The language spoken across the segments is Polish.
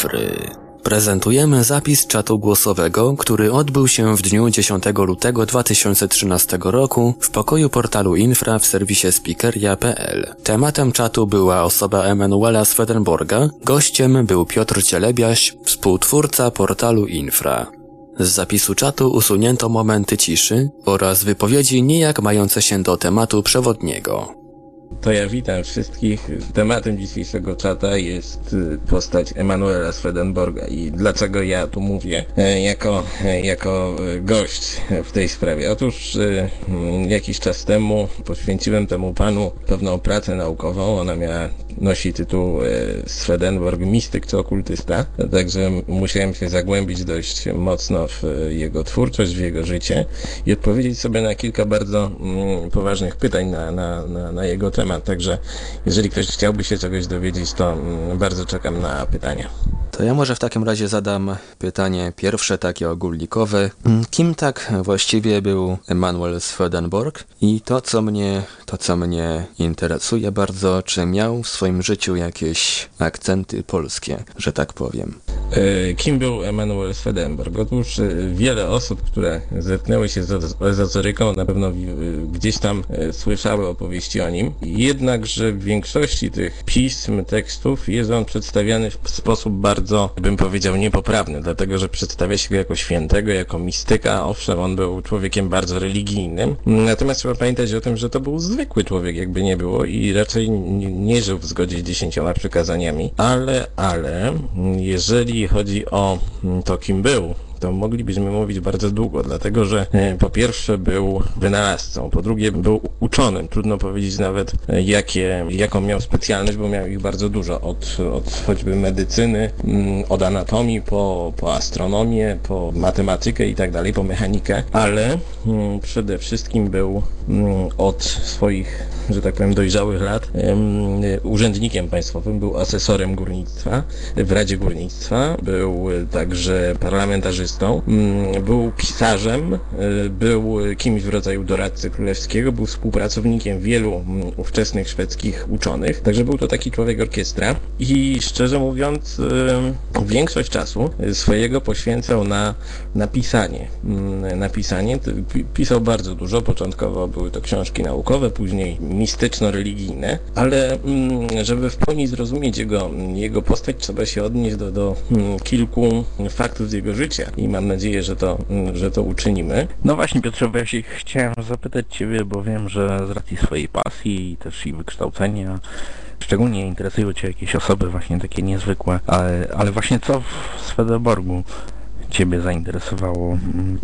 Cyfry. Prezentujemy zapis czatu głosowego, który odbył się w dniu 10 lutego 2013 roku w pokoju portalu Infra w serwisie speakeria.pl. Tematem czatu była osoba Emanuela Swedenborga, gościem był Piotr Cielebiaś, współtwórca portalu Infra. Z zapisu czatu usunięto momenty ciszy oraz wypowiedzi nijak mające się do tematu przewodniego. To ja witam wszystkich. Tematem dzisiejszego czata jest y, postać Emanuela Swedenborga i dlaczego ja tu mówię e, jako, e, jako e, gość w tej sprawie. Otóż mm, jakiś czas temu poświęciłem temu panu pewną pracę naukową. Ona miała nosi tytuł Swedenborg mistyk czy okultysta, także musiałem się zagłębić dość mocno w jego twórczość, w jego życie i odpowiedzieć sobie na kilka bardzo mm, poważnych pytań na, na, na, na jego temat temat, także jeżeli ktoś chciałby się czegoś dowiedzieć, to mm, bardzo czekam na pytania. To ja może w takim razie zadam pytanie pierwsze, takie ogólnikowe. Mm, kim tak właściwie był Emanuel Swedenborg? I to, co mnie, to, co mnie interesuje bardzo, czy miał w swoim życiu jakieś akcenty polskie, że tak powiem? E, kim był Emanuel Swedenborg? Otóż e, wiele osób, które zetknęły się z ezoteryką, na pewno gdzieś tam e, słyszały opowieści o nim. Jednakże w większości tych pism, tekstów jest on przedstawiany w sposób bardzo, bym powiedział, niepoprawny, dlatego że przedstawia się go jako świętego, jako mistyka. Owszem, on był człowiekiem bardzo religijnym, natomiast trzeba pamiętać o tym, że to był zwykły człowiek, jakby nie było i raczej nie żył w zgodzie z dziesięcioma przykazaniami. Ale, ale, jeżeli chodzi o to, kim był, to moglibyśmy mówić bardzo długo, dlatego że e, po pierwsze był wynalazcą, po drugie był uczonym. Trudno powiedzieć nawet e, jakie, jaką miał specjalność, bo miał ich bardzo dużo. Od, od choćby medycyny, mm, od anatomii po, po astronomię, po matematykę i tak dalej, po mechanikę, ale mm, przede wszystkim był mm, od swoich, że tak powiem, dojrzałych lat urzędnikiem państwowym, był asesorem górnictwa w Radzie Górnictwa, był także parlamentarzystą Mm, był pisarzem, y, był kimś w rodzaju doradcy królewskiego, był współpracownikiem wielu mm, ówczesnych szwedzkich uczonych, także był to taki człowiek orkiestra i szczerze mówiąc y, większość czasu swojego poświęcał na, na pisanie. Mm. Pisał bardzo dużo, początkowo były to książki naukowe, później mistyczno-religijne, ale żeby w pełni zrozumieć jego, jego postać, trzeba się odnieść do, do kilku faktów z jego życia i mam nadzieję, że to, że to uczynimy. No właśnie Piotrze, bo ja się chciałem zapytać Ciebie, bo wiem, że z racji swojej pasji i też i wykształcenia szczególnie interesują Cię jakieś osoby właśnie takie niezwykłe, ale, ale właśnie co w Swedenborgu Ciebie zainteresowało?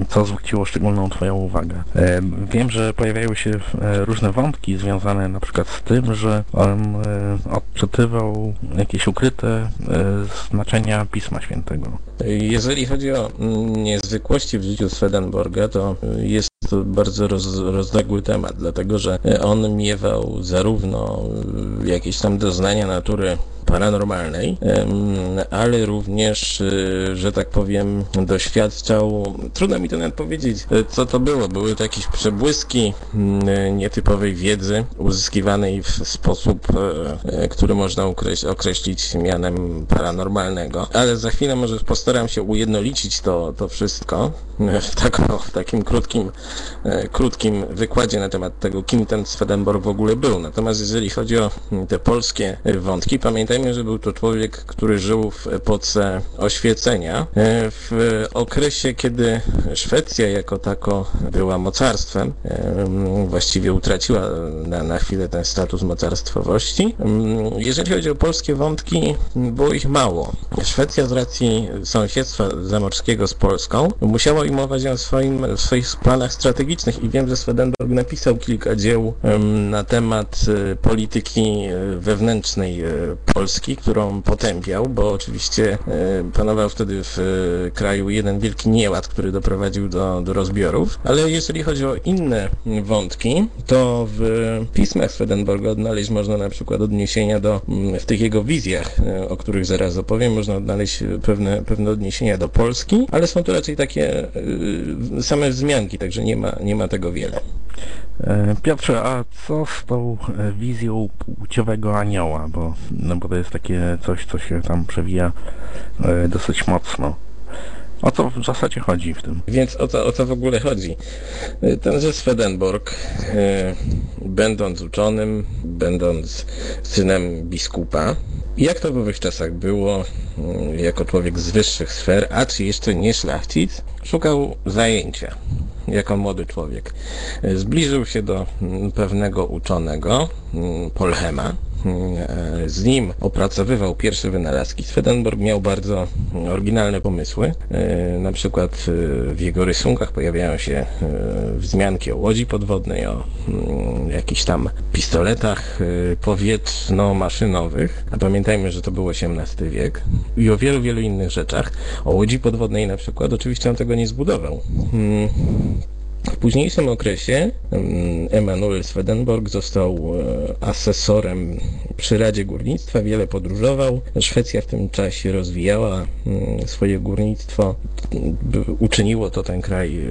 Co zwróciło szczególną Twoją uwagę? E, wiem, że pojawiają się e, różne wątki związane na przykład z tym, że on e, odczytywał jakieś ukryte znaczenia Pisma Świętego. Jeżeli chodzi o niezwykłości w życiu Swedenborga, to jest to bardzo roz, rozległy temat, dlatego że on miewał zarówno jakieś tam doznania natury paranormalnej, ale również, e, że tak powiem, doświadczał, trudno mi to nawet powiedzieć, e, co to było. Były to jakieś przebłyski mm, nietypowej wiedzy uzyskiwanej w sposób, e, który można określić mianem paranormalnego. Ale za chwilę może postaram się ujednolicić to, to wszystko w, tak, w takim krótkim, krótkim wykładzie na temat tego, kim ten Swedenborg w ogóle był. Natomiast jeżeli chodzi o te polskie wątki, pamiętajmy, Pamiętajmy, że był to człowiek, który żył w epoce oświecenia, e, w okresie, kiedy Szwecja jako tako była mocarstwem, e, właściwie utraciła na, na chwilę ten status mocarstwowości. Jeżeli chodzi o polskie wątki, było ich mało. Szwecja z racji sąsiedztwa zamorskiego z Polską musiała ujmować o swoim, w swoich planach strategicznych i wiem, że Swedenborg napisał kilka dzieł na temat e, polityki wewnętrznej Polski Polski, którą potępiał, bo oczywiście panował wtedy w kraju jeden wielki nieład, który doprowadził do, do rozbiorów. Ale jeżeli chodzi o inne wątki, to w pismach Swedenborga odnaleźć można na przykład odniesienia do, mm, w tych jego wizjach, o których zaraz opowiem, można odnaleźć pewne, pewne odniesienia do Polski, ale są to raczej takie same wzmianki, także nie ma, nie ma tego wiele. E, Piotrze, a co z tą e, wizją płciowego anioła? Bo, no bo to jest takie coś, co się tam przewija e, dosyć mocno. O co w zasadzie chodzi w tym? Więc o co, o co w ogóle chodzi? Tenże Swedenborg, e, będąc uczonym, będąc synem biskupa, jak to w owych czasach było, mm, jako człowiek z wyższych sfer, a czy jeszcze nie szlachcic, szukał zajęcia jako młody człowiek. Zbliżył się do mm, pewnego uczonego, mm, Polhema, z nim opracowywał pierwsze wynalazki. Swedenborg miał bardzo oryginalne pomysły. E, Na przykład e, w jego rysunkach pojawiają się e, wzmianki o łodzi podwodnej, o mm, jakichś tam pistoletach e, powietrzno-maszynowych. A pamiętajmy, że to był XVIII wiek. I o wielu, wielu innych rzeczach. O łodzi podwodnej na przykład. Oczywiście on tego nie zbudował. W późniejszym okresie Emanuel Swedenborg został e, asesorem przy Radzie Górnictwa, wiele podróżował. Szwecja w tym czasie rozwijała swoje górnictwo, uczyniło to ten kraj e,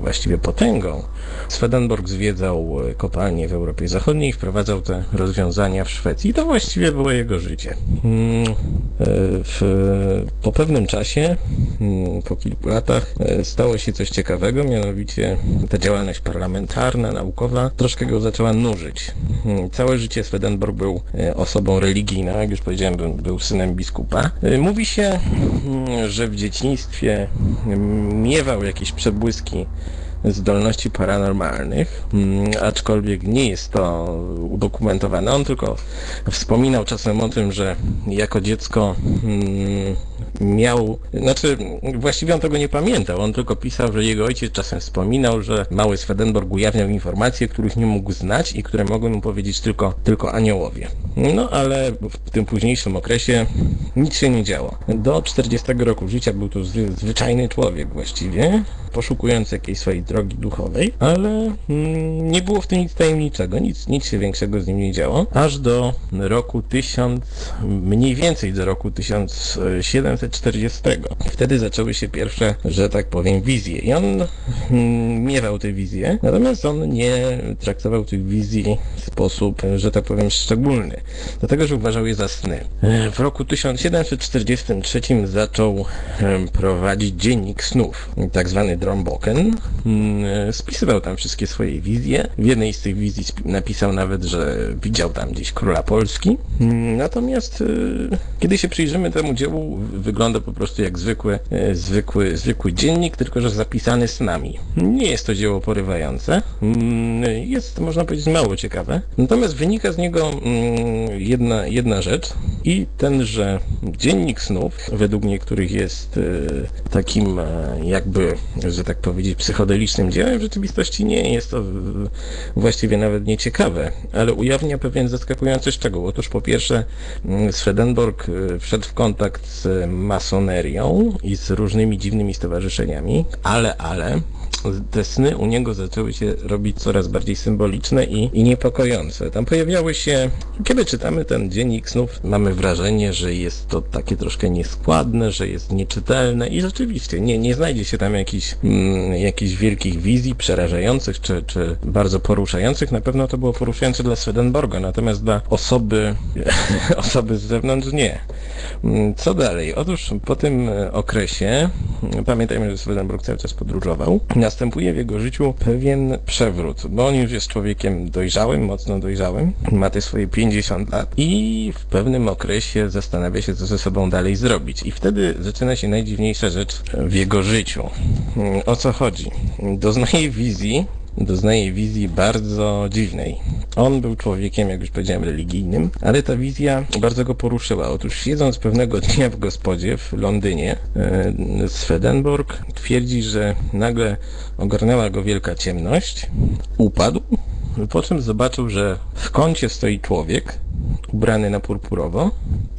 właściwie potęgą. Swedenborg zwiedzał e, kopalnie w Europie Zachodniej, wprowadzał te rozwiązania w Szwecji to właściwie było jego życie. Mm, po pewnym czasie, mm, po kilku latach, stało się coś ciekawego, mianowicie ta działalność parlamentarna, naukowa troszkę go zaczęła nużyć. Mm, Całe życie Swedenborg był e, osobą religijną, jak już powiedziałem, był, synem biskupa. E, Mówi się, mm, że w dzieciństwie mm, miewał jakieś przebłyski zdolności paranormalnych, mm, aczkolwiek nie jest to udokumentowane. On tylko wspominał czasem o tym, że jako dziecko mm, miał, znaczy właściwie on tego nie pamiętał, on tylko pisał, że jego ojciec czasem wspominał, że mały Swedenborg ujawniał informacje, których nie mógł znać i które mogły mu powiedzieć tylko, tylko aniołowie. No ale w tym późniejszym okresie nic się nie działo. Do 40 roku życia był to zwy, zwyczajny człowiek właściwie, poszukujący jakiejś swojej drogi duchowej, ale mm, nie było w tym nic tajemniczego, nic, nic się większego z nim nie działo, aż do roku 1000, mniej więcej do roku 1740. Wtedy zaczęły się pierwsze, że tak powiem, wizje. I on mm, miewał te wizje, natomiast on nie traktował tych wizji w sposób, że tak powiem, szczególny, dlatego że uważał je za sny. W roku 1743 zaczął prowadzić dziennik snów, tak zwany Dromboken. Mm, e, Spisywał tam wszystkie swoje wizje. W jednej z tych wizji napisał nawet, że widział tam gdzieś króla Polski. Mm, Natomiast e, kiedy się przyjrzymy temu dziełu, wygląda po prostu jak zwykły, e, zwykły, zwykły dziennik, tylko że zapisany snami. Nie jest to dzieło porywające. Mm, Jest, można powiedzieć, mało ciekawe. Natomiast wynika z niego jedna, jedna rzecz i ten, że dziennik snów, według niektórych jest takim jakby, że tak powiedzieć, psychodelicznym dziełem, w rzeczywistości nie jest to właściwie nawet nieciekawe, ale ujawnia pewien zaskakujący szczegół. Otóż po pierwsze mm, Swedenborg e, wszedł w kontakt z masonerią i z różnymi dziwnymi stowarzyszeniami, ale, ale te sny u niego zaczęły się robić coraz bardziej symboliczne i, i niepokojące. Tam pojawiały się, kiedy czytamy ten dziennik snów, mamy wrażenie, że jest to takie troszkę nieskładne, że jest nieczytelne i rzeczywiście nie, nie znajdzie się tam jakichś, mm, jakichś wielkich wizji przerażających czy, czy bardzo poruszających. Na pewno to było poruszające dla Swedenborga, natomiast dla osoby, osoby z zewnątrz nie. Mm, Co dalej? Otóż po tym e, okresie, mm, pamiętajmy, że Swedenborg cały czas podróżował, następuje w jego życiu pewien przewrót, bo on już jest człowiekiem dojrzałym, mocno dojrzałym, ma te swoje 50 lat i w pewnym okresie zastanawia się, co ze sobą dalej zrobić. I wtedy zaczyna się najdziwniejsza rzecz w jego życiu. O co chodzi? Doznaje wizji, doznaje wizji bardzo dziwnej. On był człowiekiem, jak już powiedziałem, religijnym, ale ta wizja bardzo go poruszyła. Otóż siedząc pewnego dnia w gospodzie w Londynie, e, Swedenborg twierdzi, że nagle ogarnęła go wielka ciemność, upadł, po czym zobaczył, że w kącie stoi człowiek, ubrany na purpurowo,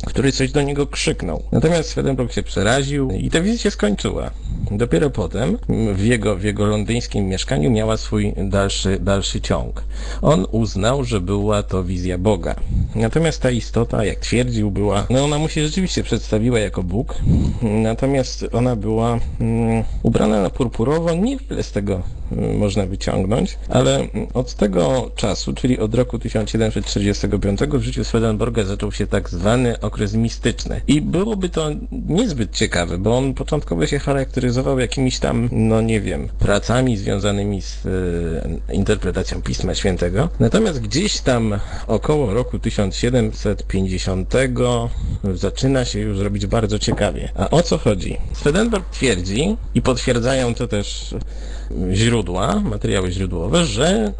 który coś do niego krzyknął. Natomiast Swedenborg się przeraził i ta wizja się skończyła. Dopiero potem w jego, w jego londyńskim mieszkaniu miała swój dalszy, dalszy ciąg. On uznał, że była to wizja Boga. Natomiast ta istota, jak twierdził, była, no ona mu się rzeczywiście przedstawiła jako Bóg, natomiast ona była mm, ubrana na purpurowo, niewiele z tego y, można wyciągnąć, ale od tego czasu, czyli od roku 1745 w życiu Swedenborga zaczął się tak zwany okres mistyczny. I byłoby to niezbyt ciekawe, bo on początkowo się charakteryzował jakimiś tam, no nie wiem, pracami związanymi z y, interpretacją Pisma Świętego. Natomiast gdzieś tam około roku 1750 zaczyna się już robić bardzo ciekawie. A o co chodzi? Swedenborg twierdzi i potwierdzają to też źródła, materiały źródłowe, że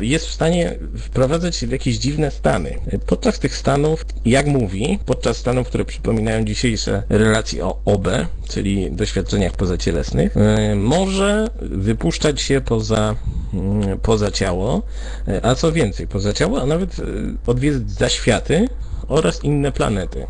jest w stanie wprowadzać się w jakieś dziwne stany. Podczas tych stanów, jak mówi, podczas stanów, które przypominają dzisiejsze relacje o OB, czyli doświadczeniach pozacielesnych, e, może wypuszczać się poza, mm, poza ciało, e, a co więcej, poza ciało, a nawet e, odwiedzać zaświaty, oraz inne planety.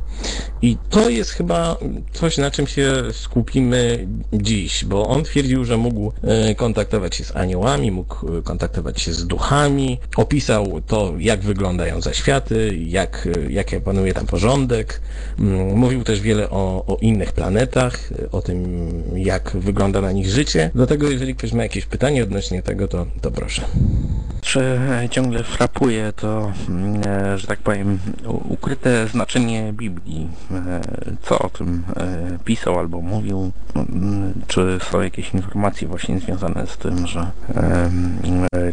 I to jest chyba coś, na czym się skupimy dziś, bo on twierdził, że mógł e, kontaktować się z aniołami, mógł e, kontaktować się z duchami, opisał to, jak wyglądają zaświaty, jak, e, jak panuje tam porządek. Mm, mówił też wiele o, o innych planetach, o tym, jak wygląda na nich życie. Dlatego, jeżeli ktoś ma jakieś pytanie odnośnie tego, to, to proszę. Czy ciągle frapuje to, mm, że tak powiem, ukryte znaczenie Biblii? Co o tym pisał albo mówił? Mm, czy są jakieś informacje właśnie związane z tym, że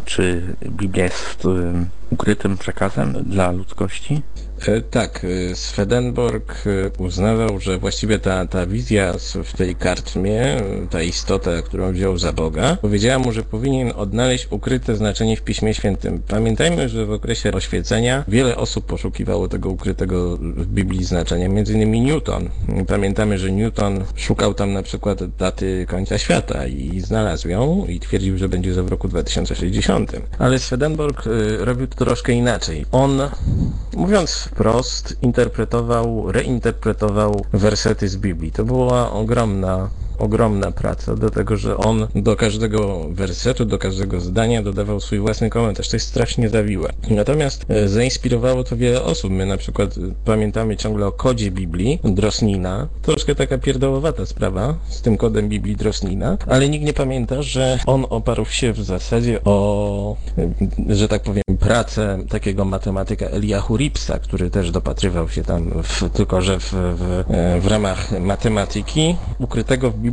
czy Biblia jest ukrytym przekazem dla ludzkości? E, tak, e, Swedenborg e, uznawał, że właściwie ta, ta wizja w tej karczmie, ta istota, którą wziął za Boga, powiedziała mu, że powinien odnaleźć ukryte znaczenie w Piśmie Świętym. Pamiętajmy, że w okresie oświecenia wiele osób poszukiwało tego ukrytego w Biblii znaczenia, między innymi Newton. Pamiętamy, że Newton szukał tam na przykład daty końca świata i znalazł ją i twierdził, że będzie to w roku 2060. Ale Swedenborg robił to troszkę inaczej. On, mówiąc wprost interpretował, reinterpretował wersety z Biblii. To była ogromna ogromna praca, do tego, że on do każdego wersetu, do każdego zdania dodawał swój własny komentarz. To jest strasznie zawiłe. Natomiast e, zainspirowało to wiele osób. My na przykład e, pamiętamy ciągle o kodzie Biblii Drosnina. Troszkę taka pierdołowata sprawa z tym kodem Biblii Drosnina, ale nikt nie pamięta, że on oparł się w zasadzie o, e, że tak powiem, pracę takiego matematyka Eliahu Ripsa, który też dopatrywał się tam, w, tylko że w, w, w ramach matematyki ukrytego w Biblii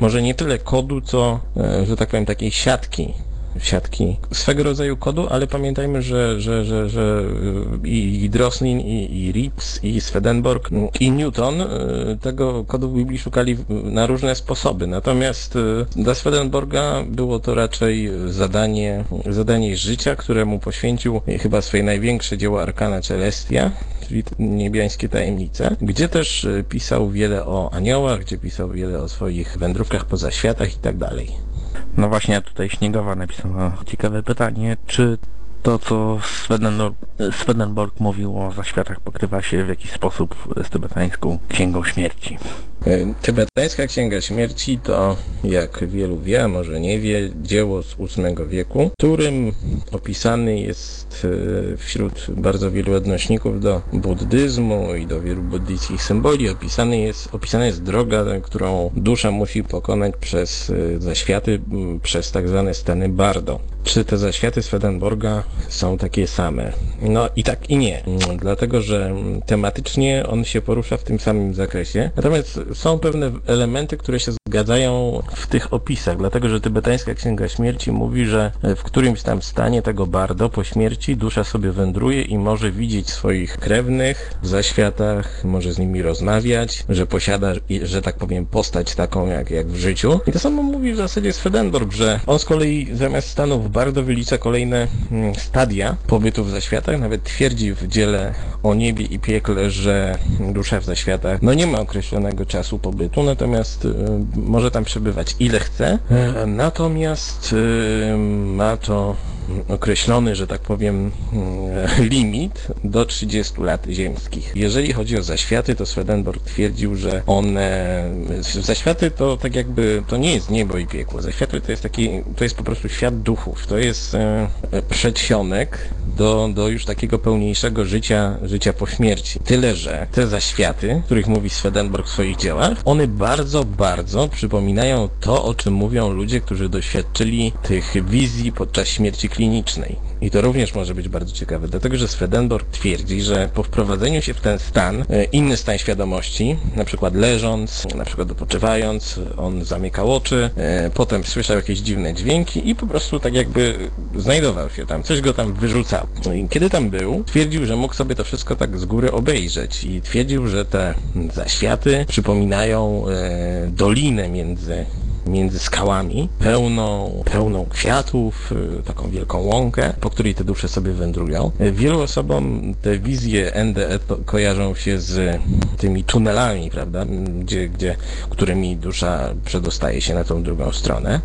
może nie tyle kodu, co, e, że tak powiem, takiej siatki siatki swego rodzaju kodu, ale pamiętajmy, że, że, że, że e, i, i Droslin, i, i Rips, i Swedenborg, i Newton e, tego kodu w Biblii szukali na różne sposoby. Natomiast dla Swedenborga było to raczej zadanie, zadanie życia, któremu poświęcił chyba swoje największe dzieło Arkana Celestia, niebiańskie tajemnice, gdzie też e, pisał wiele o aniołach, gdzie pisał wiele o swoich wędrówkach poza światach i tak dalej. No właśnie, tutaj Śniegowa napisała ciekawe pytanie, czy to, co Swedenborg mówił o zaświatach, pokrywa się w jakiś sposób z tybetańską Księgą Śmierci. E, tybetańska Księga Śmierci to, jak wielu wie, a może nie wie, dzieło z VIII wieku, którym opisany jest e, wśród bardzo wielu odnośników do buddyzmu i do wielu buddyjskich symboli, opisany jest, opisana jest droga, którą dusza musi pokonać przez e, zaświaty, przez tak zwane stany bardo. Czy te zaświaty Swedenborga są takie same? No i tak i nie, dlatego że tematycznie on się porusza w tym samym zakresie, natomiast są pewne elementy, które się zgadzają w tych opisach, dlatego że tybetańska Księga Śmierci mówi, że w którymś tam stanie tego bardo po śmierci dusza sobie wędruje i może widzieć swoich krewnych w zaświatach, może z nimi rozmawiać, że posiada, że tak powiem, postać taką jak, jak w życiu. I to samo mówi w zasadzie Swedenborg, że on z kolei zamiast stanów bardo wylicza kolejne mm, stadia pobytu w zaświatach, nawet twierdzi w dziele o niebie i piekle, że dusza w zaświatach no nie ma określonego czasu czasu pobytu, natomiast y, może tam przebywać ile chce. E, natomiast y, ma to określony, że tak powiem, limit do 30 lat ziemskich. Jeżeli chodzi o zaświaty, to Swedenborg twierdził, że one, zaświaty to tak jakby, to nie jest niebo i piekło. Zaświaty to jest taki, to jest po prostu świat duchów. To jest e, przedsionek do, do już takiego pełniejszego życia, życia po śmierci. Tyle, że te zaświaty, o których mówi Swedenborg w swoich dziełach, one bardzo, bardzo przypominają to, o czym mówią ludzie, którzy doświadczyli tych wizji podczas śmierci klinicznej. I to również może być bardzo ciekawe, dlatego że Swedenborg twierdzi, że po wprowadzeniu się w ten stan, e, inny stan świadomości, na przykład leżąc, na przykład dopoczywając, on zamykał oczy, e, potem słyszał jakieś dziwne dźwięki i po prostu tak jakby znajdował się tam, coś go tam wyrzucało. No i kiedy tam był, twierdził, że mógł sobie to wszystko tak z góry obejrzeć i twierdził, że te zaświaty przypominają e, dolinę między między skałami, pełną, pełną kwiatów, y, taką wielką łąkę, po której te dusze sobie wędrują. Wielu osobom te wizje NDE kojarzą się z tymi tunelami, prawda, gdzie, gdzie, którymi dusza przedostaje się na tą drugą stronę.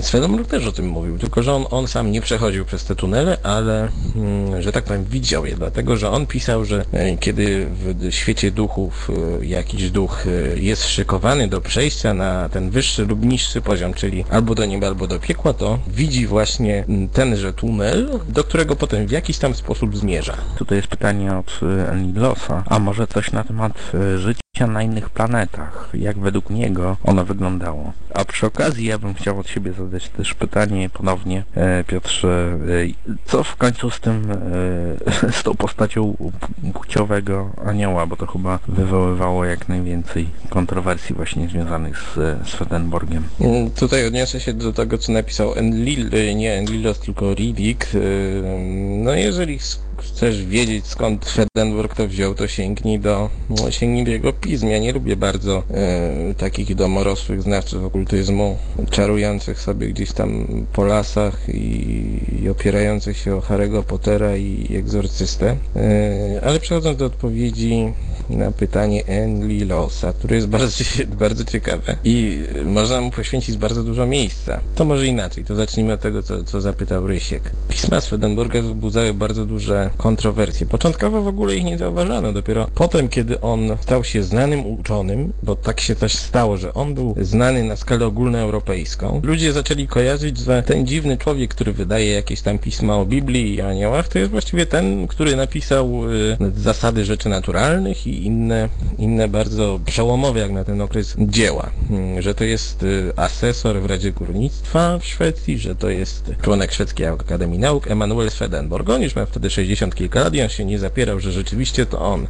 Swedomruk też o tym mówił, tylko że on, on sam nie przechodził przez te tunele, ale, mm, że tak powiem, widział je, dlatego że on pisał, że e, kiedy w świecie duchów e, jakiś duch jest szykowany do przejścia na ten wyższy lub niższy poziom, czyli albo do nieba, albo do piekła, to widzi właśnie tenże tunel, do którego potem w jakiś tam sposób zmierza. Tutaj jest pytanie od y, Enilosa, a może coś na temat y, życia na innych planetach, jak według niego ono wyglądało. A przy okazji ja bym chciał od siebie zadać też pytanie ponownie, e, Piotrze, e, co w końcu z tym, e, z tą postacią płciowego anioła, bo to chyba wywoływało jak najwięcej kontrowersji właśnie związanych z Swedenborgiem. Mm, tutaj odniosę się do tego, co napisał Enlil, nie Enlilos, tylko Riddick. No jeżeli chcesz wiedzieć skąd Swedenborg to wziął, to sięgnij do, no, sięgnij do jego pism. Ja nie lubię bardzo e, takich domorosłych znawców okultyzmu, czarujących sobie gdzieś tam po lasach i, i opierających się o Harry'ego Pottera i egzorcystę. E, ale przechodząc do odpowiedzi na pytanie Enlilosa, które jest bardzo, bardzo ciekawe i można mu poświęcić bardzo dużo miejsca. To może inaczej, to zacznijmy od tego, co, co zapytał Rysiek. Pisma Swedenborga wzbudzały bardzo duże kontrowersje. Początkowo w ogóle ich nie zauważano, dopiero potem, kiedy on stał się znanym uczonym, bo tak się też stało, że on był znany na skalę ogólnoeuropejską, ludzie zaczęli kojarzyć, że ten dziwny człowiek, który wydaje jakieś tam pisma o Biblii i aniołach, to jest właściwie ten, który napisał y, zasady rzeczy naturalnych i inne, inne bardzo przełomowe jak na ten okres dzieła. Y, że to jest y, asesor w Radzie Górnictwa w Szwecji, że to jest członek Szwedzkiej Akademii Nauk, Emanuel Swedenborg. On już miał wtedy 60 kilka lat i on się nie zapierał, że rzeczywiście to on.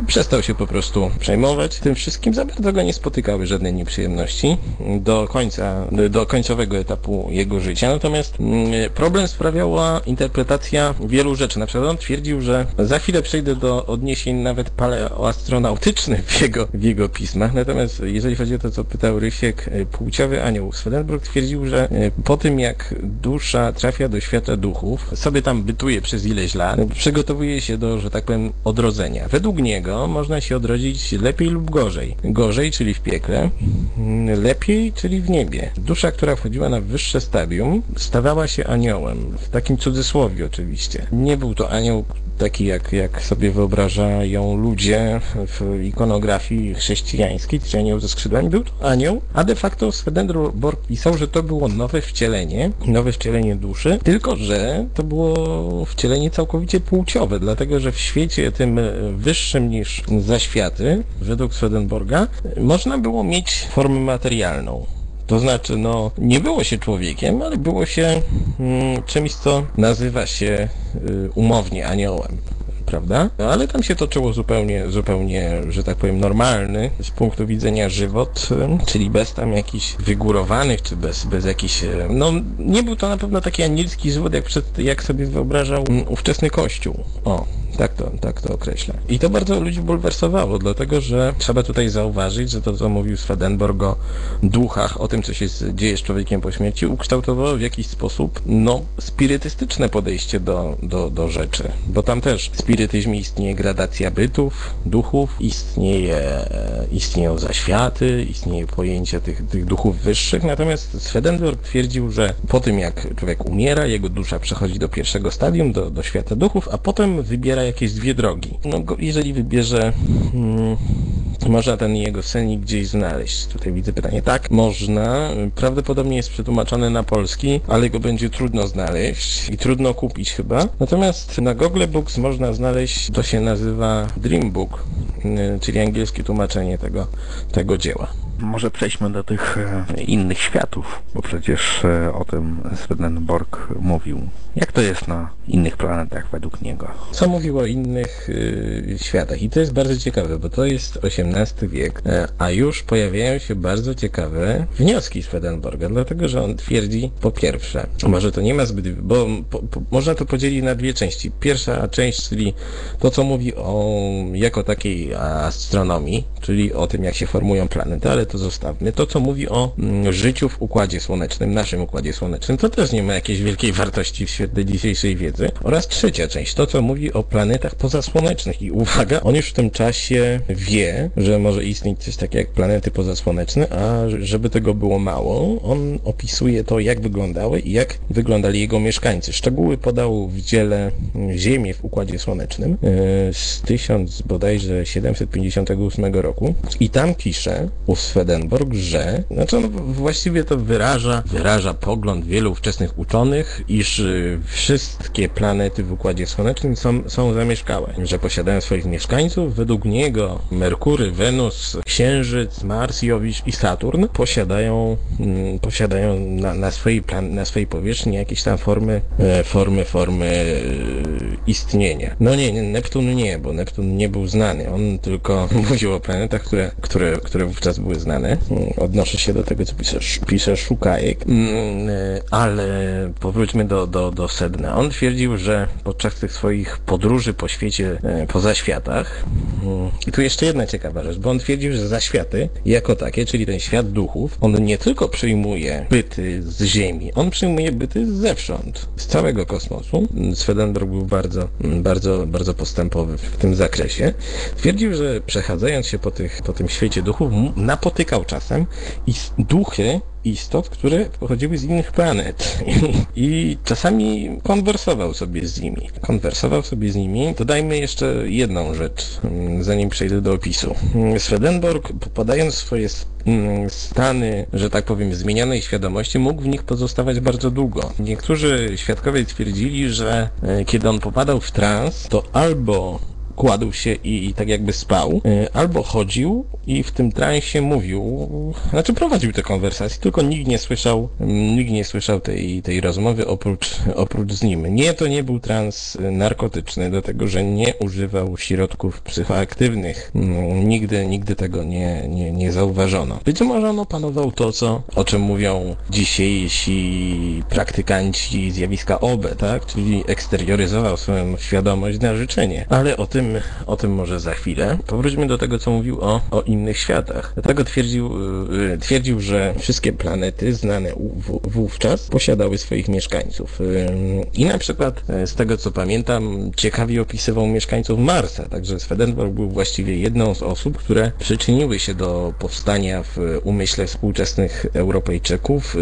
I przestał się po prostu przejmować tym wszystkim, za bardzo go nie spotykały żadne nieprzyjemności do końca, do końcowego etapu jego życia. Natomiast mm, problem sprawiała interpretacja wielu rzeczy. Na przykład on twierdził, że za chwilę przejdę do odniesień nawet paleoastronautycznych w jego, w jego pismach. Natomiast jeżeli chodzi o to, co pytał Rysiek, e, płciowy anioł Swedenborg twierdził, że e, po tym jak dusza trafia do świata duchów, sobie tam bytuje przez ileś lat, przygotowuje się do, że tak powiem, odrodzenia. Według niego można się odrodzić lepiej lub gorzej. Gorzej, czyli w piekle, lepiej, czyli w niebie. Dusza, która wchodziła na wyższe stadium, stawała się aniołem. W takim cudzysłowie oczywiście. Nie był to anioł taki, jak, jak sobie wyobrażają ludzie w ikonografii chrześcijańskiej, czy anioł ze skrzydłami. Był to anioł, a de facto Swedenborg pisał, że to było nowe wcielenie, nowe wcielenie duszy, tylko że to było wcielenie całkowicie płciowe, dlatego że w świecie tym wyższym niż zaświaty, według Swedenborga, można było mieć formę materialną. To znaczy, no, nie było się człowiekiem, ale było się mm, czymś, co nazywa się y, umownie aniołem prawda? Ale tam się toczyło zupełnie, zupełnie, że tak powiem, normalny z punktu widzenia żywot, czyli bez tam jakichś wygórowanych, czy bez, bez jakichś, no nie był to na pewno taki anielski żywot, jak, przed, jak sobie wyobrażał ówczesny kościół. O, Tak to, tak to określa. I to bardzo ludzi bulwersowało, dlatego że trzeba tutaj zauważyć, że to, co mówił Swedenborg o duchach, o tym, co się dzieje z człowiekiem po śmierci, ukształtowało w jakiś sposób, no, spirytystyczne podejście do, do, do rzeczy. Bo tam też w spirytyzmie istnieje gradacja bytów, duchów, istnieje, istnieją zaświaty, istnieje pojęcie tych, tych duchów wyższych, natomiast Swedenborg twierdził, że po tym jak człowiek umiera, jego dusza przechodzi do pierwszego stadium, do, do świata duchów, a potem wybiera jakieś dwie drogi. No, jeżeli wybierze, hmm, można ten jego senik gdzieś znaleźć. Tutaj widzę pytanie. Tak, można. Prawdopodobnie jest przetłumaczony na polski, ale go będzie trudno znaleźć i trudno kupić chyba. Natomiast na Google Books można znaleźć, to się nazywa Dream Book, y, czyli angielskie tłumaczenie tego, tego dzieła. Może przejdźmy do tych e, innych światów, bo przecież e, o tym Swedenborg mówił. Jak to jest na innych planetach według niego? Co mówił o innych y, światach? I to jest bardzo ciekawe, bo to jest XVIII wiek, a już pojawiają się bardzo ciekawe wnioski Swedenborga, dlatego że on twierdzi, po pierwsze, może to nie ma zbyt, bo po, po, można to podzielić na dwie części. Pierwsza część, czyli to, co mówi o jako takiej astronomii, czyli o tym, jak się formują planety, ale to zostawmy. To, co mówi o mm, życiu w Układzie Słonecznym, naszym Układzie Słonecznym, to też nie ma jakiejś wielkiej wartości w świetle dzisiejszej wiedzy. Oraz trzecia część, to, co mówi o planetach pozasłonecznych. I uwaga, on już w tym czasie wie, że może istnieć coś takiego jak planety pozasłoneczne, a żeby tego było mało, on opisuje to, jak wyglądały i jak wyglądali jego mieszkańcy. Szczegóły podał w dziele Ziemię w Układzie Słonecznym e, z 1000 bodajże 758 roku i tam pisze u Swedenborg, że znaczy on właściwie to wyraża, wyraża pogląd wielu ówczesnych uczonych, iż y, wszystkie planety w Układzie Słonecznym są, są zamieszkałe, że posiadają swoich mieszkańców. Według niego Merkury, Wenus, Księżyc, Mars, Jowisz i Saturn posiadają, mm, posiadają na, na, swojej plan, na swojej powierzchni jakieś tam formy, e, formy, formy e, istnienia. No nie, nie, Neptun nie, bo Neptun nie był znany. On tylko mówił o planetach, które, które, które wówczas były znane. Mm, odnoszę się do tego, co pisze, pisze Szukajek. Mm, e, ale powróćmy do, do, do sedna. On twierdził, że podczas tych swoich podróży po świecie, po zaświatach, mm, i tu jeszcze jedna ciekawa rzecz, bo on twierdził, że zaświaty jako takie, czyli ten świat duchów, on nie tylko przyjmuje byty z Ziemi, on przyjmuje byty zewsząd, z całego kosmosu. Swedenborg był bardzo, bardzo, bardzo postępowy w tym zakresie. Twierdził, że przechadzając się po, tych, po tym świecie duchów, napotykał czasem i duchy istot, które pochodziły z innych planet I, czasami konwersował sobie z nimi. Konwersował sobie z nimi. Dodajmy jeszcze jedną rzecz, mm, zanim przejdę do opisu. Swedenborg, podając swoje mm, stany, że tak powiem, zmienianej świadomości, mógł w nich pozostawać bardzo długo. Niektórzy świadkowie twierdzili, że e, kiedy on popadał w trans, to albo kładł się i, i tak jakby spał, y, albo chodził i w tym transie mówił, znaczy prowadził te konwersacje, tylko nikt nie słyszał, nikt nie słyszał tej, tej rozmowy oprócz, oprócz z nim. Nie, to nie był trans narkotyczny, dlatego że nie używał środków psychoaktywnych. Mm, nigdy, nigdy tego nie, nie, nie zauważono. Być może on opanował to, co, o czym mówią dzisiejsi praktykanci zjawiska OBE, tak? Czyli eksterioryzował swoją świadomość na życzenie. Ale o tym o tym może za chwilę. Powróćmy do tego, co mówił o, o innych światach. Dlatego twierdził, yy, twierdził, że wszystkie planety znane wówczas posiadały swoich mieszkańców. Yy, I na przykład, z tego co pamiętam, ciekawie opisywał mieszkańców Marsa. Także Swedenborg był właściwie jedną z osób, które przyczyniły się do powstania w umyśle współczesnych Europejczyków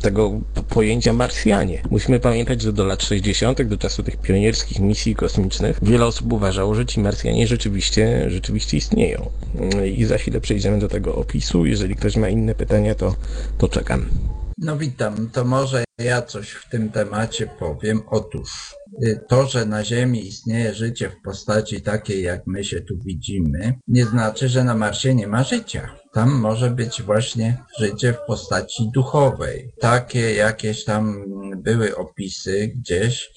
tego pojęcia Marsjanie. Musimy pamiętać, że do lat 60., do czasu tych pionierskich misji kosmicznych, wiele osób uważało, że ci Marsjanie rzeczywiście, rzeczywiście istnieją. I za chwilę przejdziemy do tego opisu. Jeżeli ktoś ma inne pytania, to, to czekam. No witam, to może ja coś w tym temacie powiem. Otóż to, że na Ziemi istnieje życie w postaci takiej, jak my się tu widzimy, nie znaczy, że na Marsie nie ma życia. Tam może być właśnie życie w postaci duchowej. Takie jakieś tam były opisy gdzieś,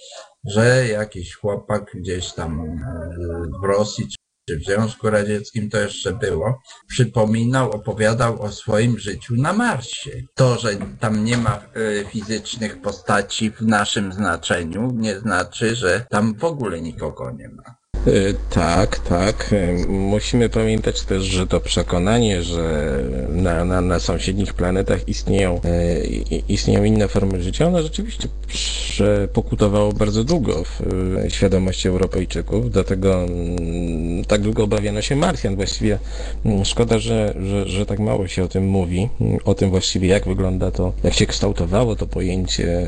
że jakiś chłopak gdzieś tam y, w Rosji czy w Związku Radzieckim to jeszcze było, przypominał, opowiadał o swoim życiu na Marsie. To, że tam nie ma e, fizycznych postaci w naszym znaczeniu, nie znaczy, że tam w ogóle nikogo nie ma. Y, Tak, tak. Y, Musimy pamiętać też, że to przekonanie, że na, na, na sąsiednich planetach istnieją, i- istnieją inne formy życia, ono rzeczywiście pokutowało bardzo długo w świadomości Europejczyków, dlatego mm, tak długo obawiano się Marsjan. Właściwie mm, szkoda, że, że, że tak mało się o tym mówi, mm, o tym właściwie jak wygląda to, jak się kształtowało to pojęcie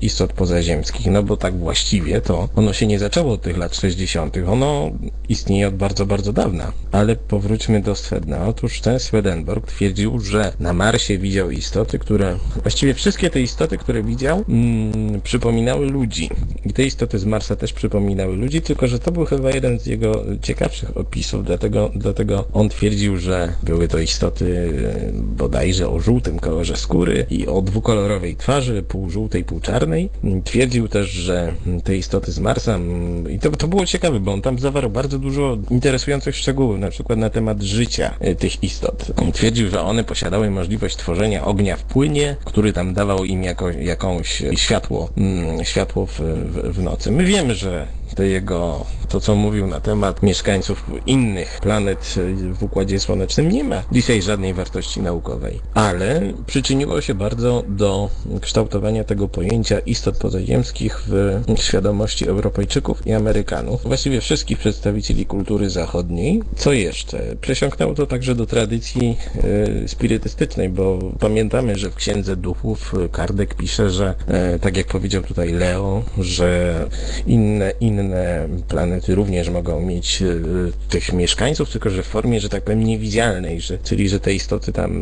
istot pozaziemskich, no bo tak właściwie to ono się nie zaczęło od tych lat 60., ono istnieje od bardzo, bardzo dawna. Ale powróćmy do Swedna. Otóż ten Swedenborg twierdził, że na Marsie widział istoty, które, właściwie wszystkie te istoty, które widział, mm, przypominały ludzi. I te istoty z Marsa też przypominały ludzi, tylko że to był chyba jeden z jego ciekawszych opisów, dlatego, dlatego on twierdził, że były to istoty e, bodajże o żółtym kolorze skóry i o dwukolorowej twarzy, pół żółtej, pół czarnej. Twierdził też, że te istoty z Marsa, mm, i to, to było ciekawe, bo on tam zawarł bardzo dużo interesujących szczegółów, na przykład na temat życia e, tych istot. On twierdził, że one posiadały możliwość tworzenia ognia w płynie, który tam dawał im jako, jakąś światło, mm, światło w, w, w nocy. My wiemy, że te jego, to co mówił na temat mieszkańców innych planet e, w Układzie Słonecznym nie ma dzisiaj żadnej wartości naukowej, ale przyczyniło się bardzo do kształtowania tego pojęcia istot pozaziemskich w świadomości Europejczyków i Amerykanów, właściwie wszystkich przedstawicieli kultury zachodniej. Co jeszcze? Przesiąknęło to także do tradycji e, spirytystycznej, bo pamiętamy, że w Księdze Duchów e, Kardek pisze, że e, tak jak powiedział tutaj Leo, że inne, inne planety również mogą mieć e, tych mieszkańców, tylko że w formie, że tak powiem, niewidzialnej, że, czyli że te istoty tam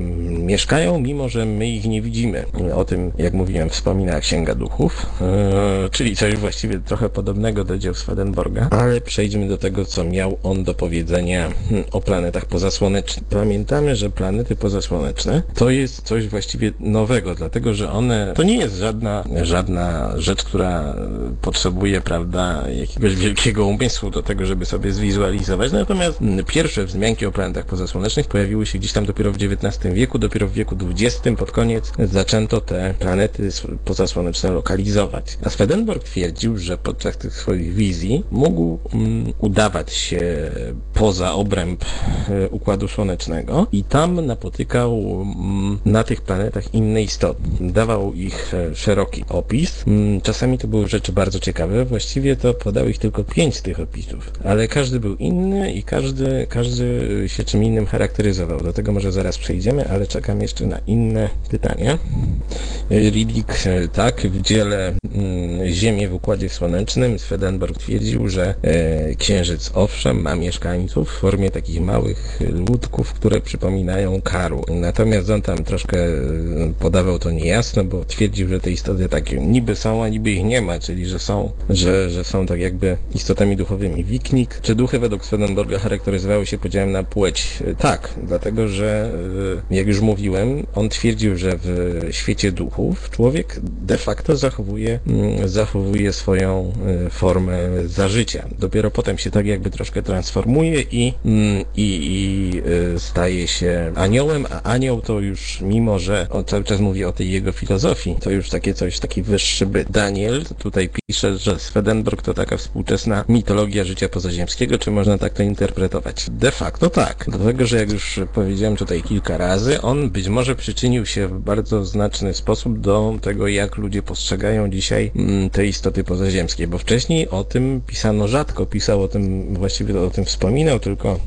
mieszkają, mimo że my ich nie widzimy. O tym, jak mówiłem, wspomina Księga Duchów, e, czyli coś właściwie trochę podobnego do dzieł Swedenborga, ale przejdźmy do tego, co miał on do powiedzenia hmm, o planetach pozasłonecznych. Pamiętamy, że planety pozasłoneczne to jest coś właściwie nowego, dlatego że one, to nie jest żadna, żadna rzecz, która potrzebuje, prawda, jakiegoś wielkiego umysłu do tego, żeby sobie zwizualizować. Natomiast mm, pierwsze wzmianki o planetach pozasłonecznych pojawiły się gdzieś tam dopiero w XIX wieku, dopiero w wieku XX pod koniec zaczęto te planety pozasłoneczne lokalizować. A Swedenborg twierdził, że podczas tych swoich wizji mógł mm, udawać się poza obręb e, Układu Słonecznego i tam napotykał mm, na tych planetach inne istoty. Dawał ich e, szeroki opis. Mm, Czasami to były rzeczy bardzo ciekawe. Właściwie to podał ich tylko pięć z tych opisów, ale każdy był inny i każdy, każdy się czym innym charakteryzował. Do tego może zaraz przejdziemy, ale czekam jeszcze na inne pytania. Riddick, e, tak, w dziele mm, Ziemię w Układzie Słonecznym Swedenborg twierdził, że e, Księżyc owszem ma mieszkańców w formie takich małych ludków, które przypominają karu. Natomiast on tam troszkę e, podawał to niejasno, bo twierdził, że te istoty takie niby są, a niby ich nie ma, czyli że są, że, że są tak jakby istotami duchowymi. Wiknik, czy duchy według Swedenborga charakteryzowały się podziałem na płeć? E, Tak, dlatego że e, jak już mówiłem, on twierdził, że w świecie duchów człowiek de facto zachowuje, mm, zachowuje swoją e, formę za życia. Dopiero potem się tak jakby troszkę transformuje i, mm, i, i staje się aniołem, a anioł to już, mimo że on cały czas mówi o tej jego filozofii, to już takie coś, taki wyższy byt. Daniel tutaj pisze, że Swedenborg to taka współczesna mitologia życia pozaziemskiego, czy można tak to interpretować? De facto tak, dlatego, że jak już powiedziałem tutaj kilka razy, on być może przyczynił się w bardzo znaczny sposób do tego, jak ludzie postrzegają dzisiaj mm, te istoty pozaziemskie, bo wcześniej o tym pisano rzadko, pisał o tym, właściwie o tym wspominał tylko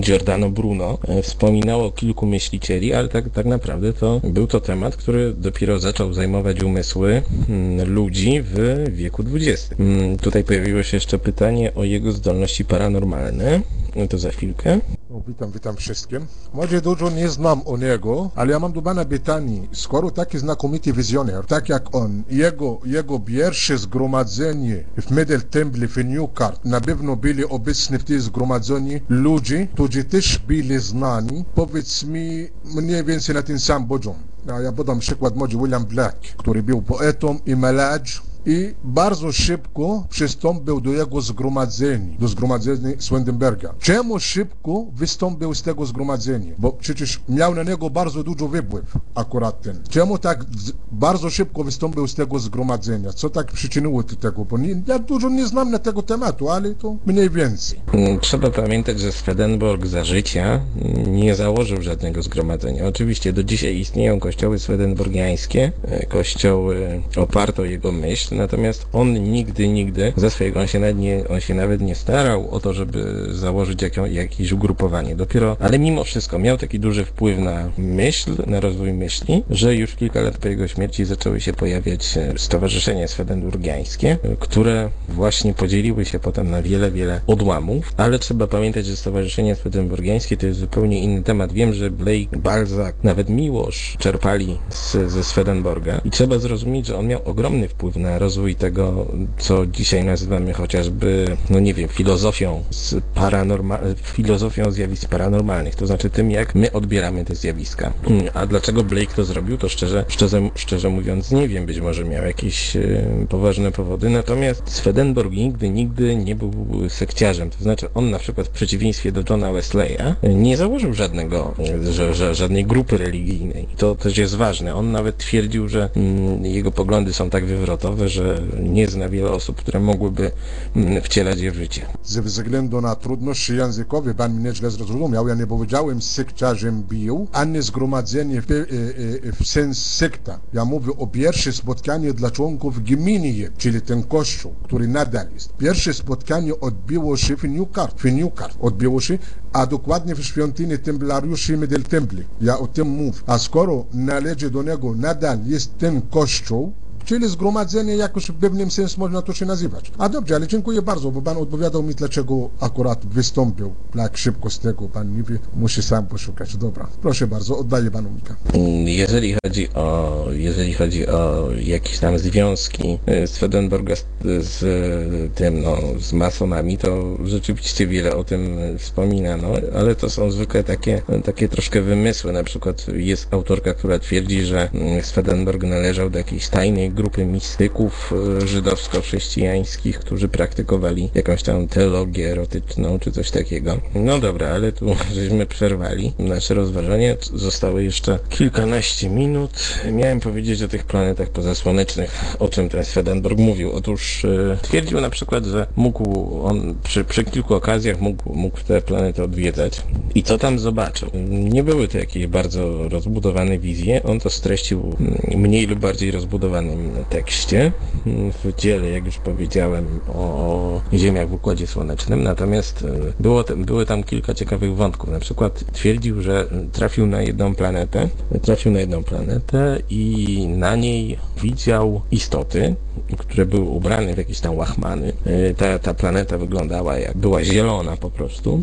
Giordano Bruno, e, wspominało kilku myślicieli, ale tak, tak naprawdę to był to temat, który dopiero zaczął zajmować umysły mm, ludzi w wieku XX. Mm, Tutaj pojawiło się jeszcze pytanie o jego zdolności paranormalne. No to za chwilkę. O, Witam, witam wszystkim. Może dużo nie znam o niego, ale ja mam do pana pytanie. Skoro taki znakomity wizjoner, tak jak on, jego, jego pierwsze zgromadzenie w Middle Temple w Newcart, na pewno byli obecni w tym zgromadzeniu ludzie, którzy też byli znani, powiedz mi mniej więcej na ten sam poziom. Ja, podam przykład może William Black, który był poetą i malarzem, i bardzo szybko przystąpił do jego zgromadzenia, do zgromadzenia Swendenberga. Czemu szybko wystąpił z tego zgromadzenia? Bo przecież miał na niego bardzo dużo wpływ akurat ten. Czemu tak bardzo szybko wystąpił z tego zgromadzenia? Co tak przyczyniło do tego? Bo nie, ja dużo nie znam na tego tematu, ale to mniej więcej. Mm, Trzeba pamiętać, że Swedenborg za życia nie założył żadnego zgromadzenia. Oczywiście do dzisiaj istnieją kościoły swedenborgiańskie, e, kościoły oparte o jego myśl, natomiast on nigdy, nigdy ze swojego, on się nawet nie, on się nawet nie starał o to, żeby założyć jaką, jakieś ugrupowanie. Dopiero, ale mimo wszystko miał taki duży wpływ na myśl, na rozwój myśli, że już kilka lat po jego śmierci zaczęły się pojawiać e, stowarzyszenia swedenborgiańskie, e, które właśnie podzieliły się potem na wiele, wiele odłamów, ale trzeba pamiętać, że stowarzyszenia swedenborgiańskie to jest zupełnie inny temat. Wiem, że Blake, Balzac, nawet Miłosz czerpali z, ze Swedenborga i trzeba zrozumieć, że on miał ogromny wpływ na rozwój tego, co dzisiaj nazywamy chociażby, no nie wiem, filozofią z paranorma- filozofią zjawisk paranormalnych, to znaczy tym, jak my odbieramy te zjawiska. A dlaczego Blake to zrobił, to szczerze, szczerze, szczerze mówiąc nie wiem, być może miał jakieś e, poważne powody, natomiast Swedenborg nigdy, nigdy nie był sekciarzem, to znaczy on na przykład w przeciwieństwie do Johna Wesleya nie założył żadnego, że, żadnej grupy religijnej. To też jest ważne. On nawet twierdził, że mm, jego poglądy są tak wywrotowe, że nie zna wiele osób, które mogłyby mm, wcielać je w życie. Ze względu na trudności językowe, pan mnie źle zrozumiał, ja nie powiedziałem sekciarzem bił, a nie zgromadzenie w, e, e, w sens sekta. Ja mówię o pierwsze spotkanie dla członków gminy, czyli ten kościół, który nadal jest. Pierwsze spotkanie odbyło się w Newcart, w Newcart odbyło się, a dokładnie w świątyni templariuszy Middle Temple. Ja o tym mówię. A skoro należy do niego nadal jest ten kościół, Czyli zgromadzenie jakoś w pewnym sensie można to się nazywać. A dobrze, ale dziękuję bardzo, bo pan odpowiadał mi, dlaczego akurat wystąpił tak szybko z tego. Pan wie, musi sam poszukać. Dobra, proszę bardzo, oddaję panu Mika. Mm, Jeżeli chodzi o, jeżeli chodzi o jakieś tam związki e, Swedenborga z, z tym, no, z masonami, to rzeczywiście wiele o tym wspominano, ale to są zwykle takie, takie troszkę wymysły. Na przykład jest autorka, która twierdzi, że mm, Swedenborg należał do jakiejś tajnej grupy mistyków e, żydowsko-chrześcijańskich, którzy praktykowali jakąś tam teologię erotyczną czy coś takiego. No dobra, ale tu żeśmy przerwali nasze rozważanie. Zostały jeszcze kilkanaście minut. Miałem powiedzieć o tych planetach pozasłonecznych, o czym ten Swedenborg mówił. Otóż e, twierdził na przykład, że mógł on przy, przy kilku okazjach mógł, mógł te planety odwiedzać. I co tam zobaczył? Nie były to jakieś bardzo rozbudowane wizje. On to streścił mm, mniej lub bardziej rozbudowanym tekście mm, w dziele, jak już powiedziałem, o Ziemiach w Układzie Słonecznym. Natomiast e, było, były tam kilka ciekawych wątków. Na przykład twierdził, że trafił na jedną planetę, trafił na jedną planetę i na niej widział istoty, które były ubrane w jakieś tam łachmany. E, Ta, ta planeta wyglądała jak była zielona po prostu,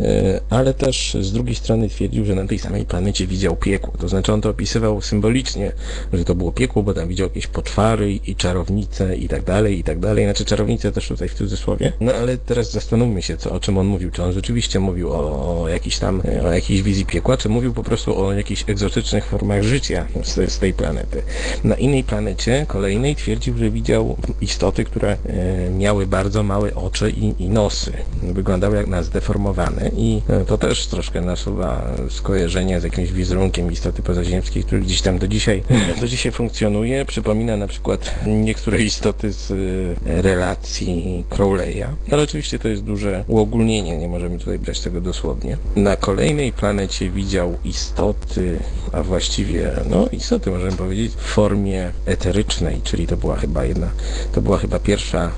E, ale też z drugiej strony twierdził, że na tej samej planecie widział piekło. To znaczy on to opisywał symbolicznie, że to było piekło, bo tam widział jakieś poczwary i czarownice i tak dalej, i tak dalej. Znaczy czarownice też tutaj w cudzysłowie. No ale teraz zastanówmy się, co, o czym on mówił. Czy on rzeczywiście mówił o, o jakiejś tam, o jakiejś wizji piekła, czy mówił po prostu o jakichś egzotycznych formach życia z, z tej planety. Na innej planecie, kolejnej, twierdził, że widział istoty, które e, miały bardzo małe oczy i, i nosy. Wyglądały jak na zdeformowane i e, to też troszkę nasuwa skojarzenie z jakimś wizerunkiem istoty pozaziemskiej, który gdzieś tam do dzisiaj, do dzisiaj funkcjonuje. Przypomina na przykład niektóre istoty z e, relacji Crowley'a. Ale oczywiście to jest duże uogólnienie, nie możemy tutaj brać tego dosłownie. Na kolejnej planecie widział istoty, a właściwie, no istoty możemy powiedzieć, w formie eterycznej, czyli to była chyba jedna, to była chyba pierwsza e,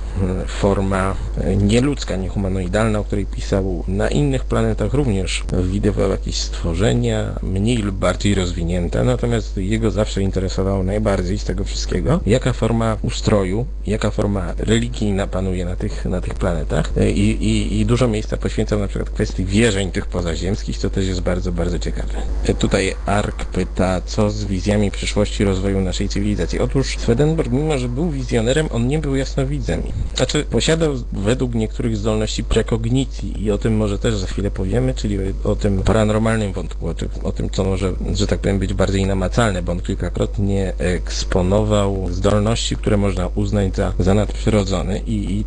forma e, nieludzka, niehumanoidalna, o której pisał. Na innych planetach również widywał jakieś stworzenia, mniej lub bardziej rozwinięte, natomiast jego zawsze interesowało najbardziej z tego wszystkiego, jaka forma ustroju, jaka forma religijna panuje na tych, na tych planetach E, I, i, i dużo miejsca poświęcał na przykład kwestii wierzeń tych pozaziemskich, co też jest bardzo, bardzo ciekawe. E, Tutaj Ark pyta, co z wizjami przyszłości rozwoju naszej cywilizacji. Otóż Swedenborg, mimo że był wizjonerem, on nie był jasnowidzem. Znaczy, posiadał według niektórych zdolności prekognicji i o tym może też za chwilę powiemy, czyli o tym paranormalnym wątku, o tym, o tym co może, że tak powiem, być bardziej namacalne, bo on kilkakrotnie eksponował zdolności, które można uznać za, za nadprzyrodzone i, i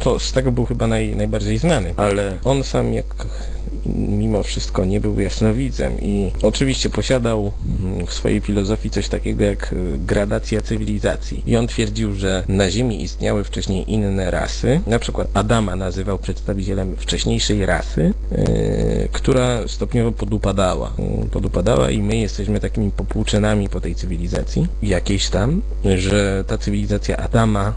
to, z tego był chyba naj, najbardziej znany, ale on sam jak mimo wszystko nie był jasnowidzem i oczywiście posiadał mm, w swojej filozofii coś takiego jak y, gradacja cywilizacji. I on twierdził, że na Ziemi istniały wcześniej inne rasy. Na przykład Adama nazywał przedstawicielem wcześniejszej rasy, yy, która stopniowo podupadała. Yy, podupadała i my jesteśmy takimi popłuczynami po tej cywilizacji jakiejś tam, że ta cywilizacja Adama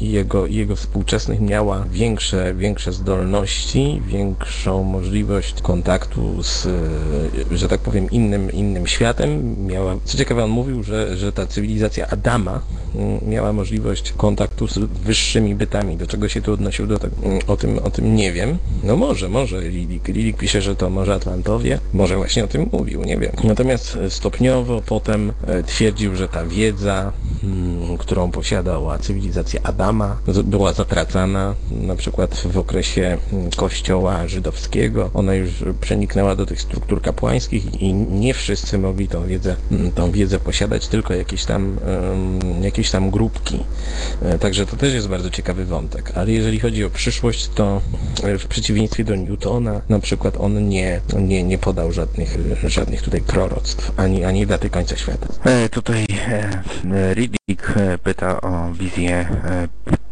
i jego, jego współczesnych miała większe, większe zdolności, większą możliwość kontaktu z, e, że tak powiem, innym, innym światem. Miała, co ciekawe, on mówił, że, że ta cywilizacja Adama mm, miała możliwość kontaktu z wyższymi bytami. Do czego się tu odnosił, do tego, mm, o, tym, o tym nie wiem. No może, może. Lilik, Lilik pisze, że to może Atlantowie. Może właśnie o tym mówił, nie wiem. Natomiast stopniowo potem e, twierdził, że ta wiedza, mm, którą posiadała cywilizacja Adama była zatracana na przykład w okresie mm, kościoła żydowskiego. Ona już przeniknęła do tych struktur kapłańskich i nie wszyscy mogli tą wiedzę, mm, tą wiedzę posiadać, tylko jakieś tam, jakieś tam grupki. E, także to też jest bardzo ciekawy wątek. Ale jeżeli chodzi o przyszłość, to e, w przeciwieństwie do Newtona, na przykład on nie, nie, nie podał żadnych, żadnych tutaj proroctw, ani, ani daty końca świata. E, tutaj e, Riddick e, pyta o wizję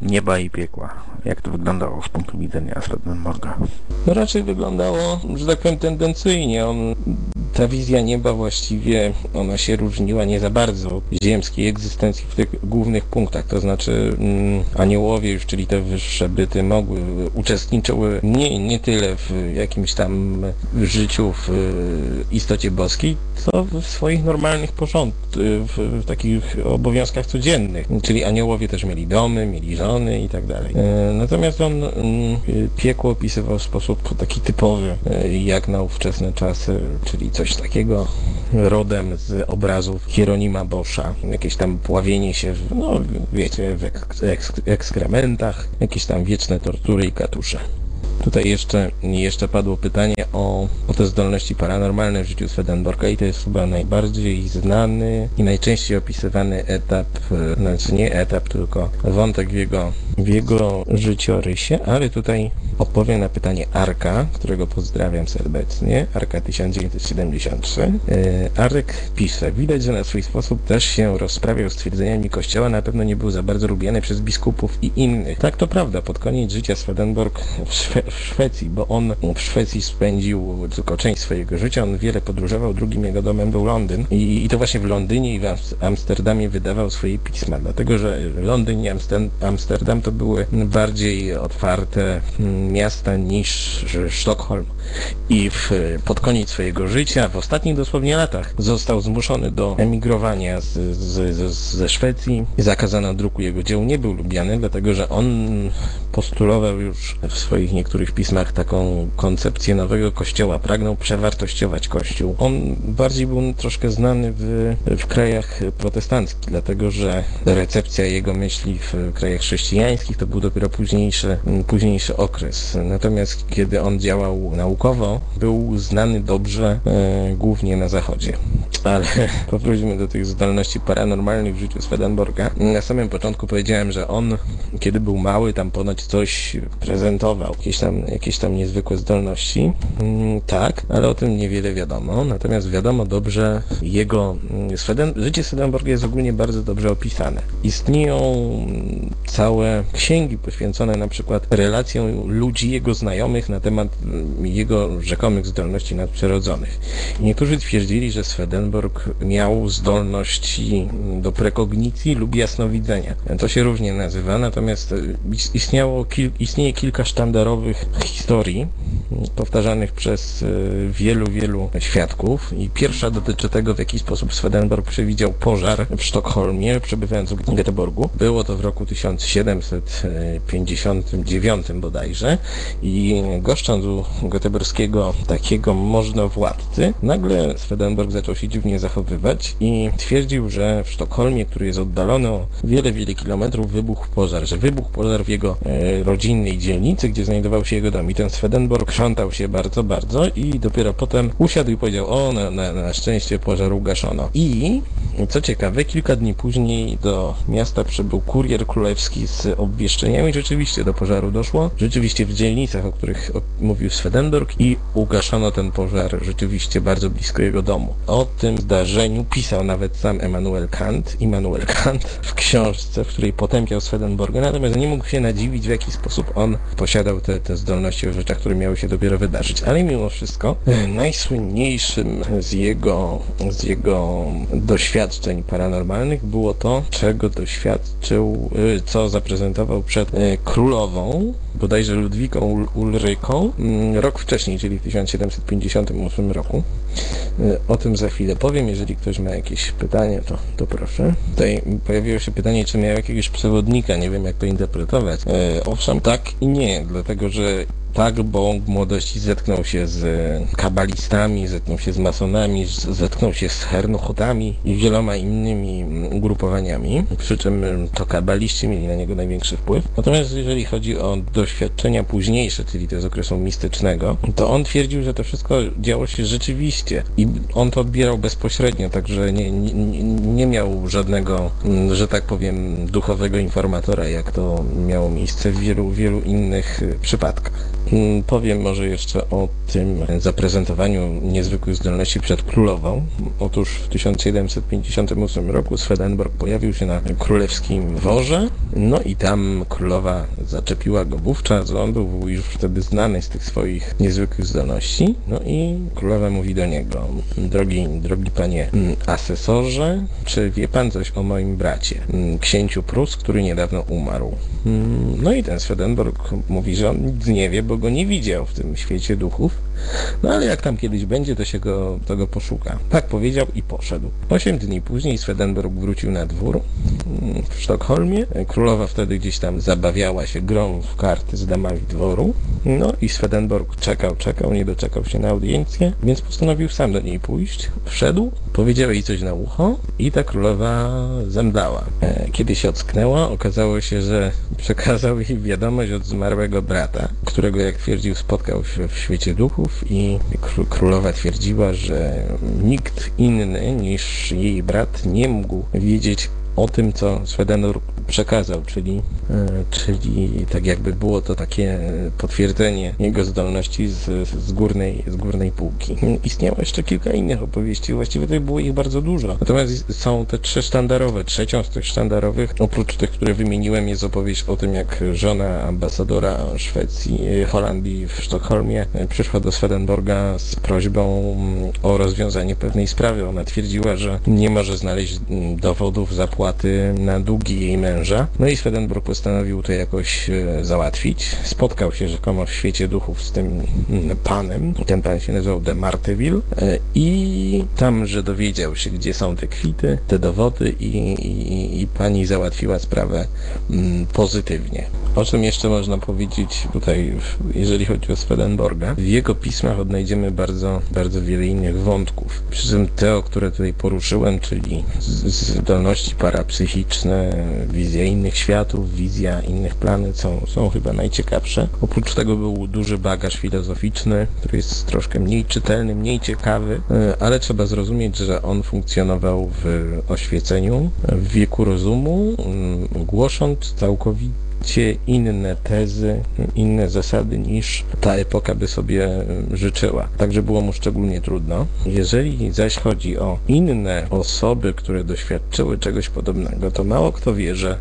nieba i piekła. Jak to wyglądało z punktu widzenia Swedenborga? No raczej wyglądało, że tak powiem, tendencyjnie. On, ta wizja nieba właściwie, ona się różniła nie za bardzo ziemskiej egzystencji w tych głównych punktach. To znaczy mm, aniołowie już, czyli te wyższe byty mogły, uczestniczyły nie, nie tyle w jakimś tam życiu w istocie boskiej, co w swoich normalnych porządkach, w, w takich obowiązkach codziennych. Czyli aniołowie też mieli domy, mieli żony i tak dalej. E, natomiast on mm, piekło opisywał w sposób taki typowy, e, jak na ówczesne czasy, czyli coś takiego rodem z obrazów Hieronima Boscha. Jakieś tam pławienie się, w, no wiecie, w ekskrementach, jakieś tam wieczne tortury i katusze. Tutaj jeszcze, jeszcze padło pytanie o, o te zdolności paranormalne w życiu Swedenborga i to jest chyba najbardziej znany i najczęściej opisywany etap, e, znaczy nie etap, tylko wątek w jego, w jego życiorysie, ale tutaj odpowiem na pytanie Arka, którego pozdrawiam serdecznie, Arka 1973. E, Arek pisze, widać, że na swój sposób też się rozprawiał z twierdzeniami kościoła, na pewno nie był za bardzo lubiany przez biskupów i innych. Tak to prawda, pod koniec życia Swedenborg w, Szwe w Szwecji, bo on w Szwecji spędził tylko część swojego życia, on wiele podróżował, drugim jego domem był Londyn i, i to właśnie w Londynie i w Amsterdamie wydawał swoje pisma, dlatego że Londyn i Amsterdam to były bardziej otwarte miasta niż Sztokholm i w, pod koniec swojego życia, w ostatnich dosłownie latach, został zmuszony do emigrowania z, z, z, ze Szwecji. Zakazano druku jego dzieł, nie był lubiany, dlatego że on postulował już w swoich niektórych pismach taką koncepcję nowego kościoła, pragnął przewartościować kościół. On bardziej był troszkę znany w, w krajach protestanckich, dlatego że recepcja jego myśli w krajach chrześcijańskich to był dopiero późniejszy, późniejszy okres. Natomiast kiedy on działał naukowo, był znany dobrze e, głównie na zachodzie. Ale powróćmy do tych zdolności paranormalnych w życiu Swedenborga. Na samym początku powiedziałem, że on, kiedy był mały, tam ponoć coś prezentował, jakieś tam, jakieś tam niezwykłe zdolności. Mm, tak, ale o tym niewiele wiadomo. Natomiast wiadomo dobrze jego mm, Sweden, życie Swedenborga jest ogólnie bardzo dobrze opisane. Istnieją mm, całe księgi poświęcone na przykład relacjom ludzi, jego znajomych na temat jego rzekomych zdolności nadprzyrodzonych. Niektórzy twierdzili, że Swedenborg miał zdolności do prekognicji lub jasnowidzenia. To się różnie nazywa, natomiast istniało, istnieje kilka sztandarowych historii powtarzanych przez e, wielu, wielu świadków i pierwsza dotyczy tego, w jaki sposób Swedenborg przewidział pożar w Sztokholmie, przebywając w Göteborgu. Było to w roku 1759 bodajże i goszcząc u göteborskiego takiego możnowładcy, nagle Swedenborg zaczął się dziwnie zachowywać i twierdził, że w Sztokholmie, który jest oddalony o wiele, wiele kilometrów, wybuchł pożar, że wybuchł pożar w jego e, rodzinnej dzielnicy, gdzie znajdował się jego dom i ten Swedenborg krzątał się bardzo, bardzo i dopiero potem usiadł i powiedział, o, na, na, na szczęście pożar ugaszono. I co ciekawe, kilka dni później do miasta przybył kurier królewski z obwieszczeniami. Rzeczywiście do pożaru doszło. Rzeczywiście w dzielnicach, o których mówił Swedenborg i ugaszono ten pożar rzeczywiście bardzo blisko jego domu. O tym zdarzeniu pisał nawet sam Emanuel Kant, Immanuel Kant w książce, w której potępiał Swedenborga, natomiast nie mógł się nadziwić w jaki sposób on posiadał te, te zdolności w rzeczach, które miały się dopiero wydarzyć. Ale mimo wszystko najsłynniejszym z jego, z jego doświadczeń paranormalnych było to, czego doświadczył, y, co zaprezentował przed y, królową, bodajże Ludwiką Ul- Ulryką, mm, rok wcześniej, czyli w 1758 roku. O tym za chwilę powiem. Jeżeli ktoś ma jakieś pytanie, to, to proszę. Tutaj pojawiło się pytanie, czy miał jakiegoś przewodnika. Nie wiem, jak to interpretować. E, owszem, tak i nie, dlatego że tak, bo w młodości zetknął się z kabalistami, zetknął się z masonami, zetknął się z hernuchotami i wieloma innymi mm, ugrupowaniami, przy czym mm, to kabaliści mieli na niego największy wpływ. Natomiast jeżeli chodzi o doświadczenia późniejsze, czyli te z okresu mistycznego, to on twierdził, że to wszystko działo się rzeczywiście i on to odbierał bezpośrednio, także nie, nie, nie- miał żadnego, że tak powiem, duchowego informatora, jak to miało miejsce w wielu, wielu innych przypadkach. Mm, Powiem może jeszcze o tym zaprezentowaniu niezwykłych zdolności przed królową. Otóż w 1758 roku Swedenborg pojawił się na królewskim dworze, no i tam królowa zaczepiła go wówczas, on był już wtedy znany z tych swoich niezwykłych zdolności, no i królowa mówi do niego, drogi, drogi panie mm, asesorze, czy wie pan coś o moim bracie, mm, księciu Prus, który niedawno umarł? Mm, No i ten Swedenborg mówi, że on nic nie wie, bo go nie widział w tym świecie duchów. No ale jak tam kiedyś będzie, to się go, to go poszuka. Tak powiedział i poszedł. Osiem dni później Swedenborg wrócił na dwór mm, w Sztokholmie. Królowa wtedy gdzieś tam zabawiała się grą w karty z damami dworu. No i Swedenborg czekał, czekał, nie doczekał się na audiencję, więc postanowił sam do niej pójść. Wszedł, powiedział jej coś na ucho i ta królowa zemdlała. E, Kiedy się ocknęła, okazało się, że przekazał jej wiadomość od zmarłego brata, którego jak twierdził spotkał się w świecie i kró- królowa twierdziła, że nikt inny niż jej brat nie mógł wiedzieć o tym, co Swedenborg przekazał, czyli, e, czyli tak jakby było to takie potwierdzenie jego zdolności z, z, górnej, z górnej półki. Istniało jeszcze kilka innych opowieści, właściwie to było ich bardzo dużo. Natomiast są te trzy sztandarowe. Trzecią z tych sztandarowych, oprócz tych, które wymieniłem, jest opowieść o tym, jak żona ambasadora Szwecji, e, Holandii w Sztokholmie e, przyszła do Swedenborga z prośbą mm, o rozwiązanie pewnej sprawy. Ona twierdziła, że nie może znaleźć mm, dowodów zapłaty na długi jej męża. No i Swedenborg postanowił to jakoś e, załatwić. Spotkał się rzekomo w świecie duchów z tym panem. Ten pan się nazywał de Marteville e, i tam, że dowiedział się, gdzie są te kwity, te dowody i, i, i pani załatwiła sprawę mm, pozytywnie. O czym jeszcze można powiedzieć tutaj, jeżeli chodzi o Swedenborga? W jego pismach odnajdziemy bardzo, bardzo wiele innych wątków. Przy czym te, o które tutaj poruszyłem, czyli zdolności parapsychiczne, wizja innych światów, wizja innych planet są, są chyba najciekawsze. Oprócz tego był duży bagaż filozoficzny, który jest troszkę mniej czytelny, mniej ciekawy, e, ale trzeba zrozumieć, że on funkcjonował w oświeceniu, w wieku rozumu, głosząc całkowicie całkowicie inne tezy, inne zasady niż ta epoka by sobie e, życzyła. Także było mu szczególnie trudno. Jeżeli zaś chodzi o inne osoby, które doświadczyły czegoś podobnego, to mało kto wie, że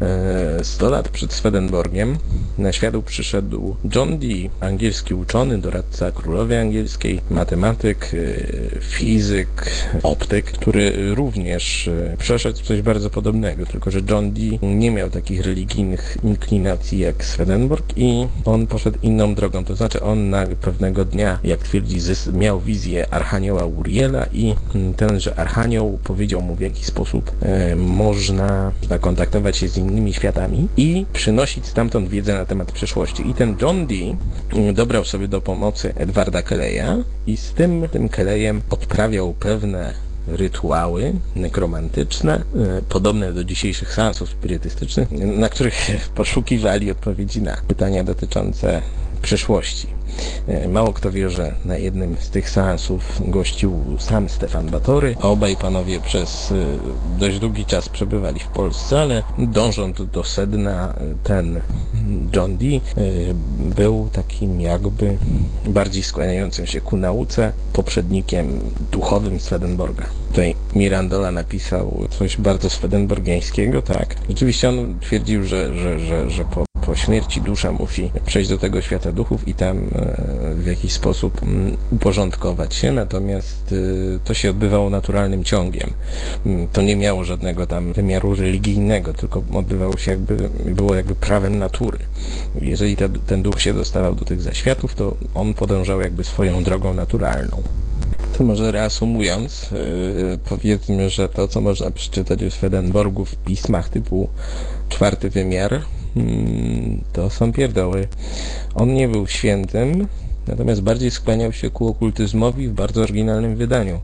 e, 100 lat przed Swedenborgiem na świat przyszedł John Dee, angielski uczony, doradca królowej angielskiej, matematyk, e, fizyk, optyk, który również e, przeszedł coś bardzo podobnego, tylko że John Dee nie miał takich religijnych inklinacji jak Swedenborg i on poszedł inną drogą, to znaczy on na pewnego dnia, jak twierdzi, miał wizję Archanioła Uriela i mm, tenże Archanioł powiedział mu w jaki sposób e, można zakontaktować się z innymi światami i przynosić stamtąd wiedzę na temat przyszłości. I ten John Dee mm, dobrał sobie do pomocy Edwarda Kelleya i z tym, tym Keleyem odprawiał pewne rytuały nekromantyczne, e, podobne do dzisiejszych seansów spirytystycznych, na których poszukiwali odpowiedzi na pytania dotyczące przyszłości. E, Mało kto wie, że na jednym z tych seansów gościł sam Stefan Batory. Obaj panowie przez e, dość długi czas przebywali w Polsce, ale dążąc do sedna, e, ten John Dee był takim jakby bardziej skłaniającym się ku nauce, poprzednikiem duchowym Swedenborga. Tutaj Mirandola napisał coś bardzo swedenborgiańskiego, tak. Rzeczywiście on twierdził, że, że, że, że po po śmierci dusza musi przejść do tego świata duchów i tam w jakiś sposób mm, uporządkować się, natomiast e, to się odbywało naturalnym ciągiem. Mm, To nie miało żadnego tam wymiaru religijnego, tylko odbywało się jakby, było jakby prawem natury. Jeżeli te, ten duch się dostawał do tych zaświatów, to on podążał jakby swoją drogą naturalną. To może reasumując, yy, powiedzmy, że to, co można przeczytać o Swedenborgu w pismach typu czwarty wymiar, to są pierdoły. On nie był świętym, natomiast bardziej skłaniał się ku okultyzmowi w bardzo oryginalnym wydaniu.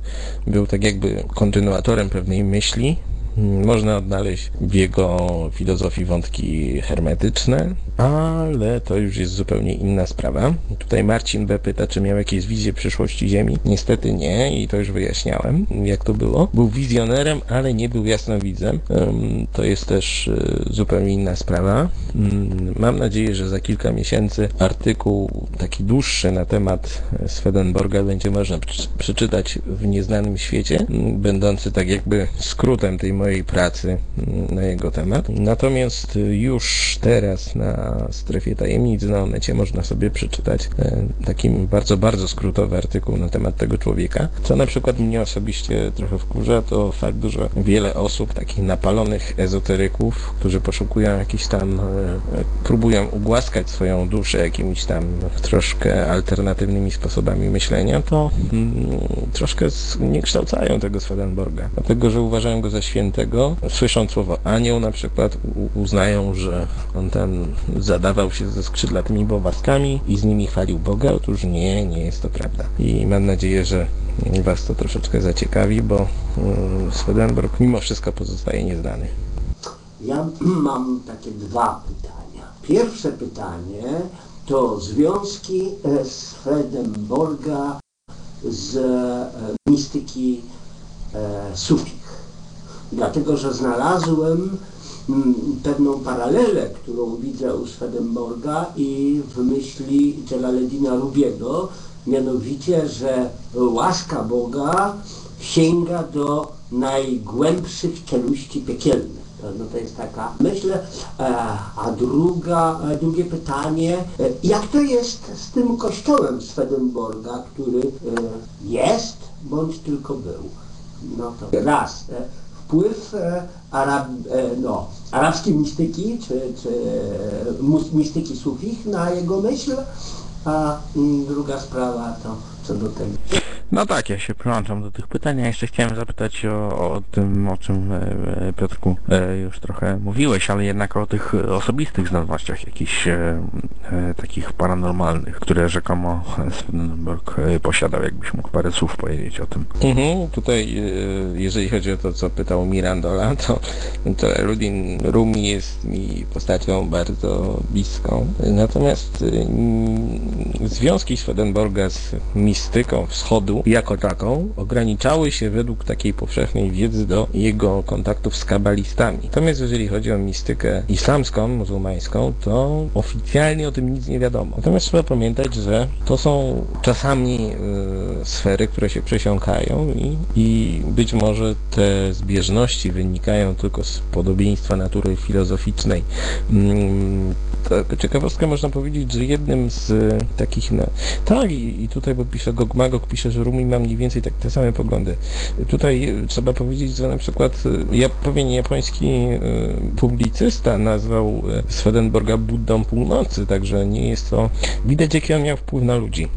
Był tak jakby kontynuatorem pewnej myśli, Mm, Można odnaleźć w jego filozofii wątki hermetyczne, ale to już jest zupełnie inna sprawa. Tutaj Marcin B. pyta, czy miał jakieś wizje przyszłości Ziemi. Niestety nie i to już wyjaśniałem, jak to było. Był wizjonerem, ale nie był jasnowidzem. Ym, To jest też y, zupełnie inna sprawa. Ym, Mam nadzieję, że za kilka miesięcy artykuł taki dłuższy na temat e, Swedenborga będzie można przeczytać w Nieznanym Świecie, będący tak jakby skrótem tej mojej pracy ym, na jego temat. Natomiast y, już teraz na strefie tajemnic na Onecie można sobie przeczytać e, taki bardzo, bardzo skrótowy artykuł na temat tego człowieka. Co na przykład mnie osobiście trochę wkurza, to fakt, że wiele osób, takich napalonych ezoteryków, którzy poszukują jakichś tam, e, e, próbują ugłaskać swoją duszę jakimiś tam troszkę alternatywnymi sposobami myślenia, to mm, troszkę nie kształcają tego Swedenborga. Dlatego, że uważają go za świętego, słyszą słowo anioł na przykład, uznają, że on tam zadawał się ze skrzydlatymi bobaskami i z nimi chwalił Boga. Otóż nie, nie jest to prawda. I mam nadzieję, że Was to troszeczkę zaciekawi, bo mm, Swedenborg mimo wszystko pozostaje nieznany. Ja mam takie dwa pytania. Pierwsze pytanie to związki e, Swedenborga z e, mistyki e, sufich. Dlatego, że znalazłem mm, pewną paralelę, którą widzę u Swedenborga i w myśli Jalaleddina Rubiego, mianowicie, że łaska Boga sięga do najgłębszych czeluści piekielnych. No to jest taka myśl. E, a druga, e, drugie pytanie, e, jak to jest z tym kościołem Swedenborga, który jest bądź tylko był? No to raz. Wpływ e, Arab, e, no, arabskiej mistyki, czy, czy mistyki sufich na jego myśl, a mm, druga sprawa to co do tego. No tak, ja się przyłączam do tych pytań. Ja jeszcze chciałem zapytać o, o tym, o czym e, e, Piotrku e, już trochę mówiłeś, ale jednak o tych osobistych zdolnościach jakichś e, e, takich paranormalnych, które rzekomo Swedenborg e, posiadał. Jakbyś mógł parę słów powiedzieć o tym. Mhm, tutaj jeżeli chodzi o to, co pytał Mirandola, to, to Rudin Rumi jest mi postacią bardzo bliską. Natomiast związki Swedenborga z mistyką wschodu jako taką ograniczały się według takiej powszechnej wiedzy do jego kontaktów z kabalistami. Natomiast jeżeli chodzi o mistykę islamską, muzułmańską, to oficjalnie o tym nic nie wiadomo. Natomiast trzeba pamiętać, że to są czasami e, sfery, które się przesiąkają i, i być może te zbieżności wynikają tylko z podobieństwa natury filozoficznej. Mm, tak, ciekawostkę można powiedzieć, że jednym z e, takich... Na... Tak, i, i tutaj, bo pisze Gogmagog, pisze, że Rumi ma mniej więcej tak, te same poglądy. Tutaj e, trzeba powiedzieć, że na przykład e, ja, pewien japoński e, publicysta nazwał e, Swedenborga Buddą Północy, także nie jest to... Widać, jaki on miał wpływ na ludzi.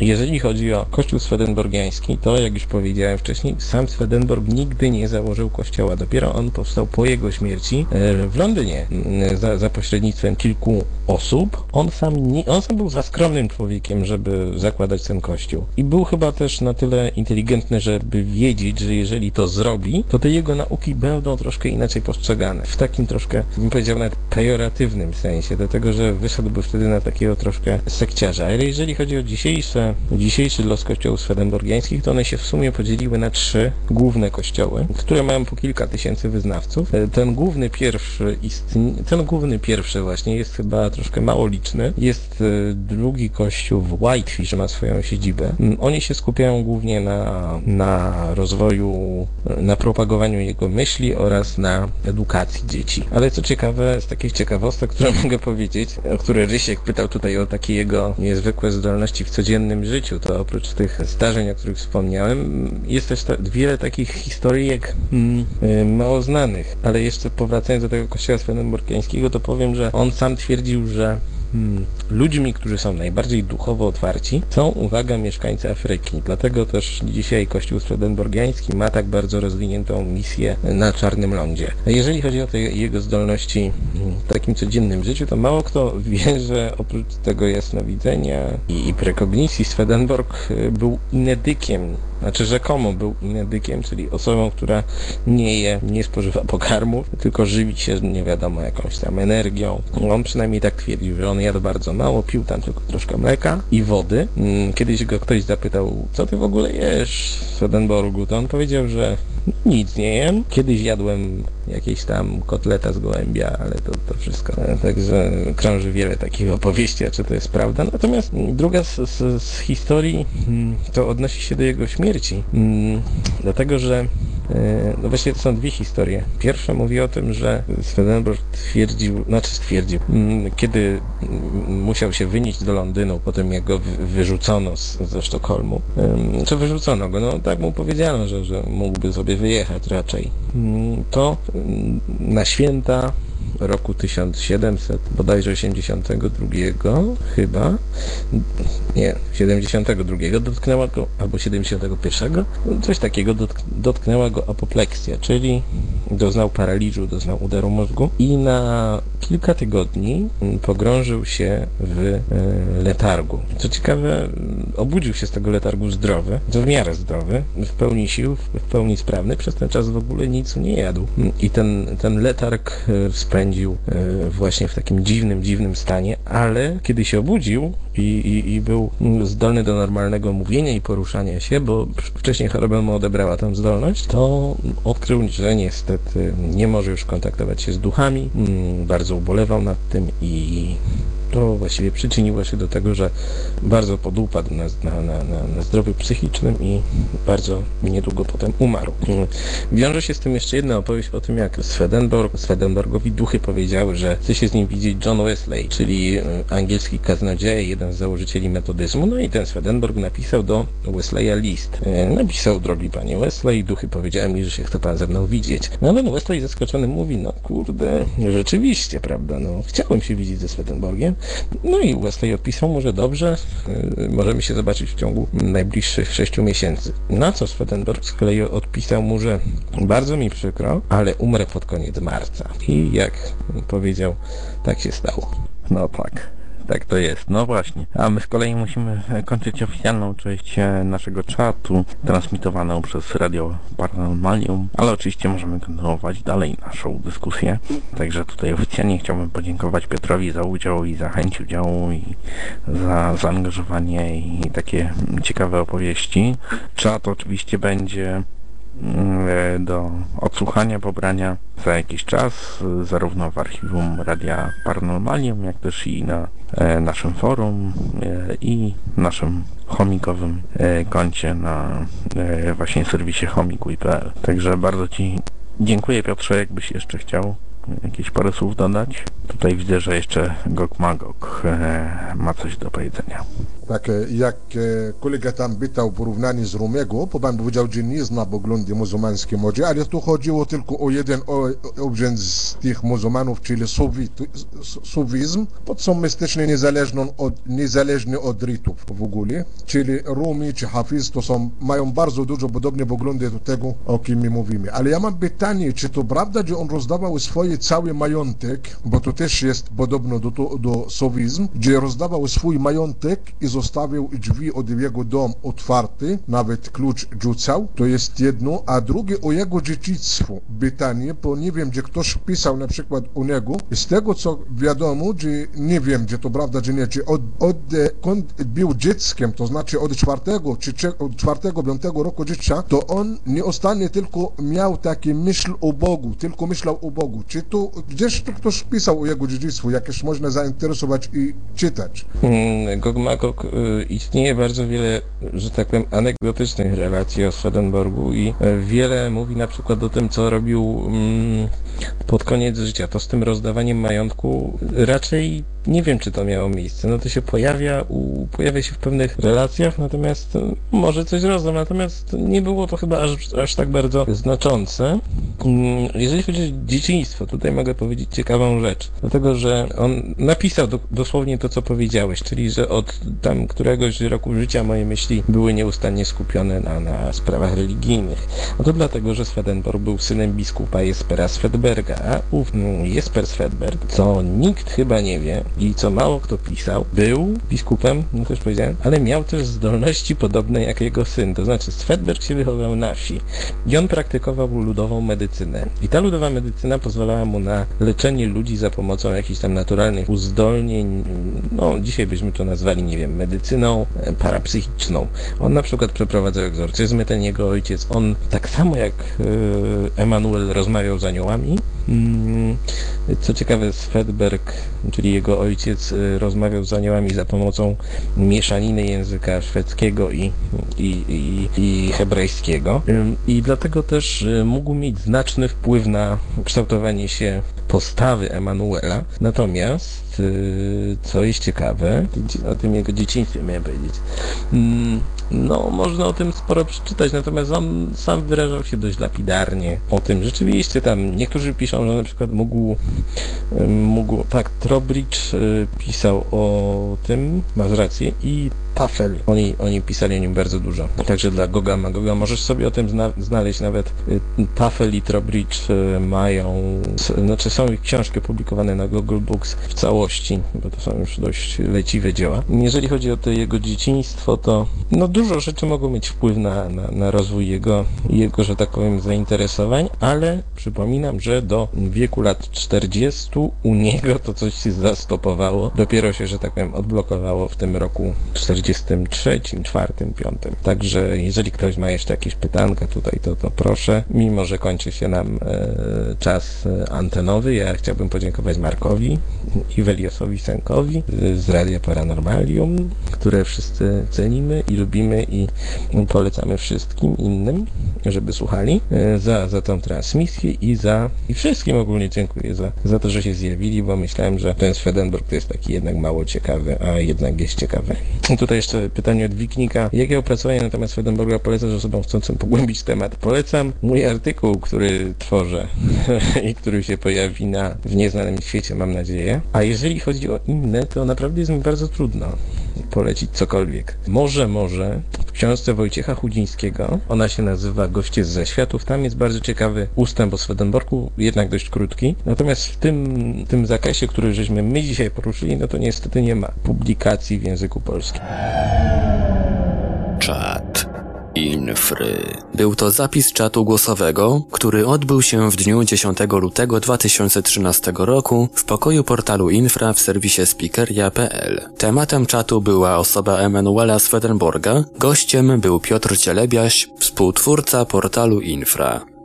Jeżeli chodzi o kościół swedenborgiański, to jak już powiedziałem wcześniej, sam Swedenborg nigdy nie założył kościoła. Dopiero on powstał po jego śmierci e, w Londynie za, za pośrednictwem kilku kilku osób. On sam, nie, on sam był za skromnym człowiekiem, żeby zakładać ten kościół. I był chyba też na tyle inteligentny, żeby wiedzieć, że jeżeli to zrobi, to te jego nauki będą troszkę inaczej postrzegane. W takim troszkę, bym powiedział, nawet pejoratywnym sensie, dlatego że wyszedłby wtedy na takiego troszkę sekciarza. Ale jeżeli chodzi o dzisiejsze, dzisiejszy los kościołów swedenborgiańskich, to one się w sumie podzieliły na trzy główne kościoły, które mają po kilka tysięcy wyznawców. E, Ten główny pierwszy ten główny pierwszy właśnie jest chyba troszkę mało liczny. Jest e, drugi kościół w Whitefish, ma swoją siedzibę. Mm, Oni się skupiają głównie na, na rozwoju, na propagowaniu jego myśli oraz na edukacji dzieci. Ale co ciekawe, z takich ciekawostek, które mogę powiedzieć, o które Rysiek pytał tutaj o takie jego niezwykłe zdolności w codziennym życiu, to oprócz tych zdarzeń, o których wspomniałem, jest też ta, wiele takich historyjek mm, y, mało znanych. Ale jeszcze powracając do tego kościoła swedenborgiańskiego, to powiem, że on sam twierdził, że Hmm. Ludźmi, którzy są najbardziej duchowo otwarci, są, uwaga, mieszkańcy Afryki. Dlatego też dzisiaj Kościół Swedenborgiański ma tak bardzo rozwiniętą misję na Czarnym Lądzie. Jeżeli chodzi o te jego zdolności hmm, w takim codziennym życiu, to mało kto wie, że oprócz tego jasnowidzenia i, i prekognicji Swedenborg y, był inedykiem znaczy rzekomo był inedykiem, czyli osobą, która nie je, nie spożywa pokarmu, tylko żywi się nie wiadomo jakąś tam energią. On przynajmniej tak twierdził, że on jadł bardzo mało, pił tam tylko troszkę mleka i wody. Mm, Kiedyś go ktoś zapytał, co ty w ogóle jesz w Swedenborgu, to on powiedział, że nic nie jem. Kiedyś jadłem jakieś tam kotleta z gołębia, ale to, to wszystko. E, Także krąży wiele takich opowieści, a czy to jest prawda. Natomiast druga z, z, z historii mm, to odnosi się do jego śmierci. Mm, Dlatego, że no właściwie to są dwie historie. Pierwsza mówi o tym, że Swedenborg twierdził, znaczy stwierdził, mm, kiedy mm, musiał się wynieść do Londynu po tym, jak go wy- wyrzucono z, ze Sztokholmu. Czy wyrzucono go? No tak mu powiedziano, że, że mógłby sobie wyjechać raczej. Mm, To ym, na święta roku 1700, bodajże 82 chyba, nie, 72 dotknęła go, albo 71, coś takiego dotk dotknęła go apopleksja, czyli doznał paraliżu, doznał udaru mózgu i na kilka tygodni mm, pogrążył się w e, letargu. Co ciekawe, mm, obudził się z tego letargu zdrowy, w miarę zdrowy, w pełni sił, w pełni sprawny, przez ten czas w ogóle nic nie jadł. Mm, I ten, ten letarg e, spędził e, właśnie w takim dziwnym, dziwnym stanie, ale kiedy się obudził i, i, i był zdolny do normalnego mówienia i poruszania się, bo wcześniej choroba mu odebrała tę zdolność, to odkrył, że niestety nie może już kontaktować się z duchami, mm, bardzo ubolewał nad tym i to właściwie przyczyniło się do tego, że bardzo podupadł na, na, na, na, zdrowiu psychicznym i bardzo niedługo potem umarł. Wiąże się z tym jeszcze jedna opowieść o tym, jak Swedenborg, Swedenborgowi duchy powiedziały, że chce się z nim widzieć John Wesley, czyli e, angielski kaznodzieja, jeden z założycieli metodyzmu. No i ten Swedenborg napisał do Wesleya list. E, Napisał, drogi panie Wesley, duchy powiedziały mi, że się chce pan ze mną widzieć. No ale Wesley zaskoczony mówi, no kurde, rzeczywiście, prawda, no chciałem się widzieć ze Swedenborgiem. No i Wesley odpisał mu, że dobrze, yy, możemy się zobaczyć w ciągu najbliższych sześciu miesięcy. Na co Swedenborg z kolei odpisał mu, że bardzo mi przykro, ale umrę pod koniec marca. I jak powiedział, tak się stało. No tak. Tak to jest, no właśnie. A my z kolei musimy e, kończyć oficjalną część e, naszego czatu, transmitowaną przez Radio Paranormalium, ale oczywiście możemy kontynuować dalej naszą dyskusję. Także tutaj oficjalnie chciałbym podziękować Piotrowi za udział i za chęć udziału i za zaangażowanie i takie ciekawe opowieści. Czat oczywiście będzie do odsłuchania, pobrania za jakiś czas, zarówno w archiwum Radia Paranormalium, jak też i na e, naszym forum e, i naszym chomikowym e, koncie na właśnie serwisie homikuj.pl. Także bardzo Ci dziękuję Piotrze, jakbyś jeszcze chciał jakieś parę słów dodać. Tutaj widzę, że jeszcze Gok Magok e, ma coś do powiedzenia. Tak jak kolega tam pytał porównanie z Rumego, bo pan powiedział, że nie zna poglądy muzułmańskie może, ale tu chodziło tylko o jeden obrzęd z tych muzułmanów, czyli suwizm, pod są mystyczny niezależny od, niezależny od rytów w ogóle, czyli Rumi czy Hafiz to są, mają bardzo dużo podobne poglądy do tego, o kim my mówimy. Ale ja mam pytanie, czy to prawda, że on rozdawał swoje cały majątek, bo to też jest podobno do, do, sowizm, że rozdawał swój majątek i zostawił drzwi od jego dom otwarte, nawet klucz rzucał, to jest jedno, a drugie o jego dziedzictwo. Pytanie, bo nie wiem, że ktoś pisał na przykład o niego, z tego co wiadomo, że nie wiem, czy to prawda, czy nie, czy od, od, od był dzieckiem, to znaczy od czwartego, czy od czwartego, piątego roku życia, to on nie ostatnio tylko miał taki myśl o Bogu, tylko myślał o Bogu. Czy tu, gdzieś tu ktoś pisał jego dziedzictwie, jakieś można zainteresować i czytać? Hmm, Gog Magog y, istnieje bardzo wiele, że tak powiem, anegdotycznych relacji o Swedenborgu i y, wiele mówi na przykład o tym, co robił mm, pod koniec życia. To z tym rozdawaniem majątku raczej nie wiem, czy to miało miejsce. No to się pojawia, u, pojawia się w pewnych relacjach, natomiast e, może coś rozdam, natomiast nie było to chyba aż, aż tak bardzo znaczące. Mm, jeżeli chodzi o dzieciństwo, tutaj mogę powiedzieć ciekawą rzecz, dlatego, że on napisał do, dosłownie to, co powiedziałeś, czyli, że od tam któregoś roku życia moje myśli były nieustannie skupione na, na sprawach religijnych. No to dlatego, że Swedenborg był synem biskupa Jespera Svedberga, a ów mm, Jesper Svedberg, co nikt chyba nie wie, i co mało kto pisał, był biskupem, no już powiedziałem, ale miał też zdolności podobne jak jego syn. To znaczy Svedberg się wychował na wsi i on praktykował ludową medycynę. I ta ludowa medycyna pozwalała mu na leczenie ludzi za pomocą jakichś tam naturalnych uzdolnień. No, dzisiaj byśmy to nazwali, nie wiem, medycyną e, parapsychiczną. On na przykład przeprowadzał egzorcyzmy, ten jego ojciec. On tak samo jak e, Emanuel rozmawiał z aniołami. Mm, co ciekawe, Svedberg, czyli jego ojciec, y, rozmawiał z aniołami za pomocą mieszaniny języka szwedzkiego i, i, i, i hebrajskiego. I dlatego też y, mógł mieć znaczny wpływ na kształtowanie się postawy Emanuela. Natomiast, y, co jest ciekawe, o tym jego dzieciństwie miałem powiedzieć, mm, no, można o tym sporo przeczytać, natomiast on sam wyrażał się dość lapidarnie o tym. Rzeczywiście tam niektórzy piszą, że na przykład mógł, mógł tak, Trobridge y, pisał o tym, masz rację, i Tafel. Oni, oni pisali o nim bardzo dużo. Także dla Goga Magoga możesz sobie o tym zna znaleźć nawet y, Tafel i Trobridge y, mają, znaczy są ich książki opublikowane na Google Books w całości, bo to są już dość leciwe dzieła. Jeżeli chodzi o to jego dzieciństwo, to no dużo rzeczy mogą mieć wpływ na, na, na rozwój jego, jego, że tak powiem, zainteresowań, ale przypominam, że do wieku lat 40 u niego to coś się zastopowało. Dopiero się, że tak powiem, odblokowało w tym roku 43, 4, 5. Także jeżeli ktoś ma jeszcze jakieś pytanka tutaj, to, to proszę. Mimo, że kończy się nam e, czas e, antenowy, ja chciałbym podziękować Markowi i Weliosowi Senkowi z Radia Paranormalium, które wszyscy cenimy i lubimy i polecamy wszystkim innym, żeby słuchali e, za, za tą transmisję i za i wszystkim ogólnie dziękuję za, za to, że się zjawili, bo myślałem, że ten Swedenborg to jest taki jednak mało ciekawy, a jednak jest ciekawy. I tutaj jeszcze pytanie od Wiknika. Jakie opracowanie na temat Swedenborga polecasz osobom chcącym pogłębić temat? Polecam mój artykuł, który tworzę i który się pojawi na w nieznanym świecie, mam nadzieję. A jeżeli chodzi o inne, to naprawdę jest mi bardzo trudno polecić cokolwiek. Może, może w książce Wojciecha Chudzińskiego, ona się nazywa Goście z zaświatów, tam jest bardzo ciekawy ustęp o Swedenborgu, jednak dość krótki. Natomiast w tym, tym zakresie, który żeśmy my dzisiaj poruszyli, no to niestety nie ma publikacji w języku polskim. Czat. Infry. Był to zapis czatu głosowego, który odbył się w dniu 10 lutego 2013 roku w pokoju portalu Infra w serwisie speakeria.pl. Tematem czatu była osoba Emanuela Swedenborga, gościem był Piotr Cielebiaś, współtwórca portalu Infra.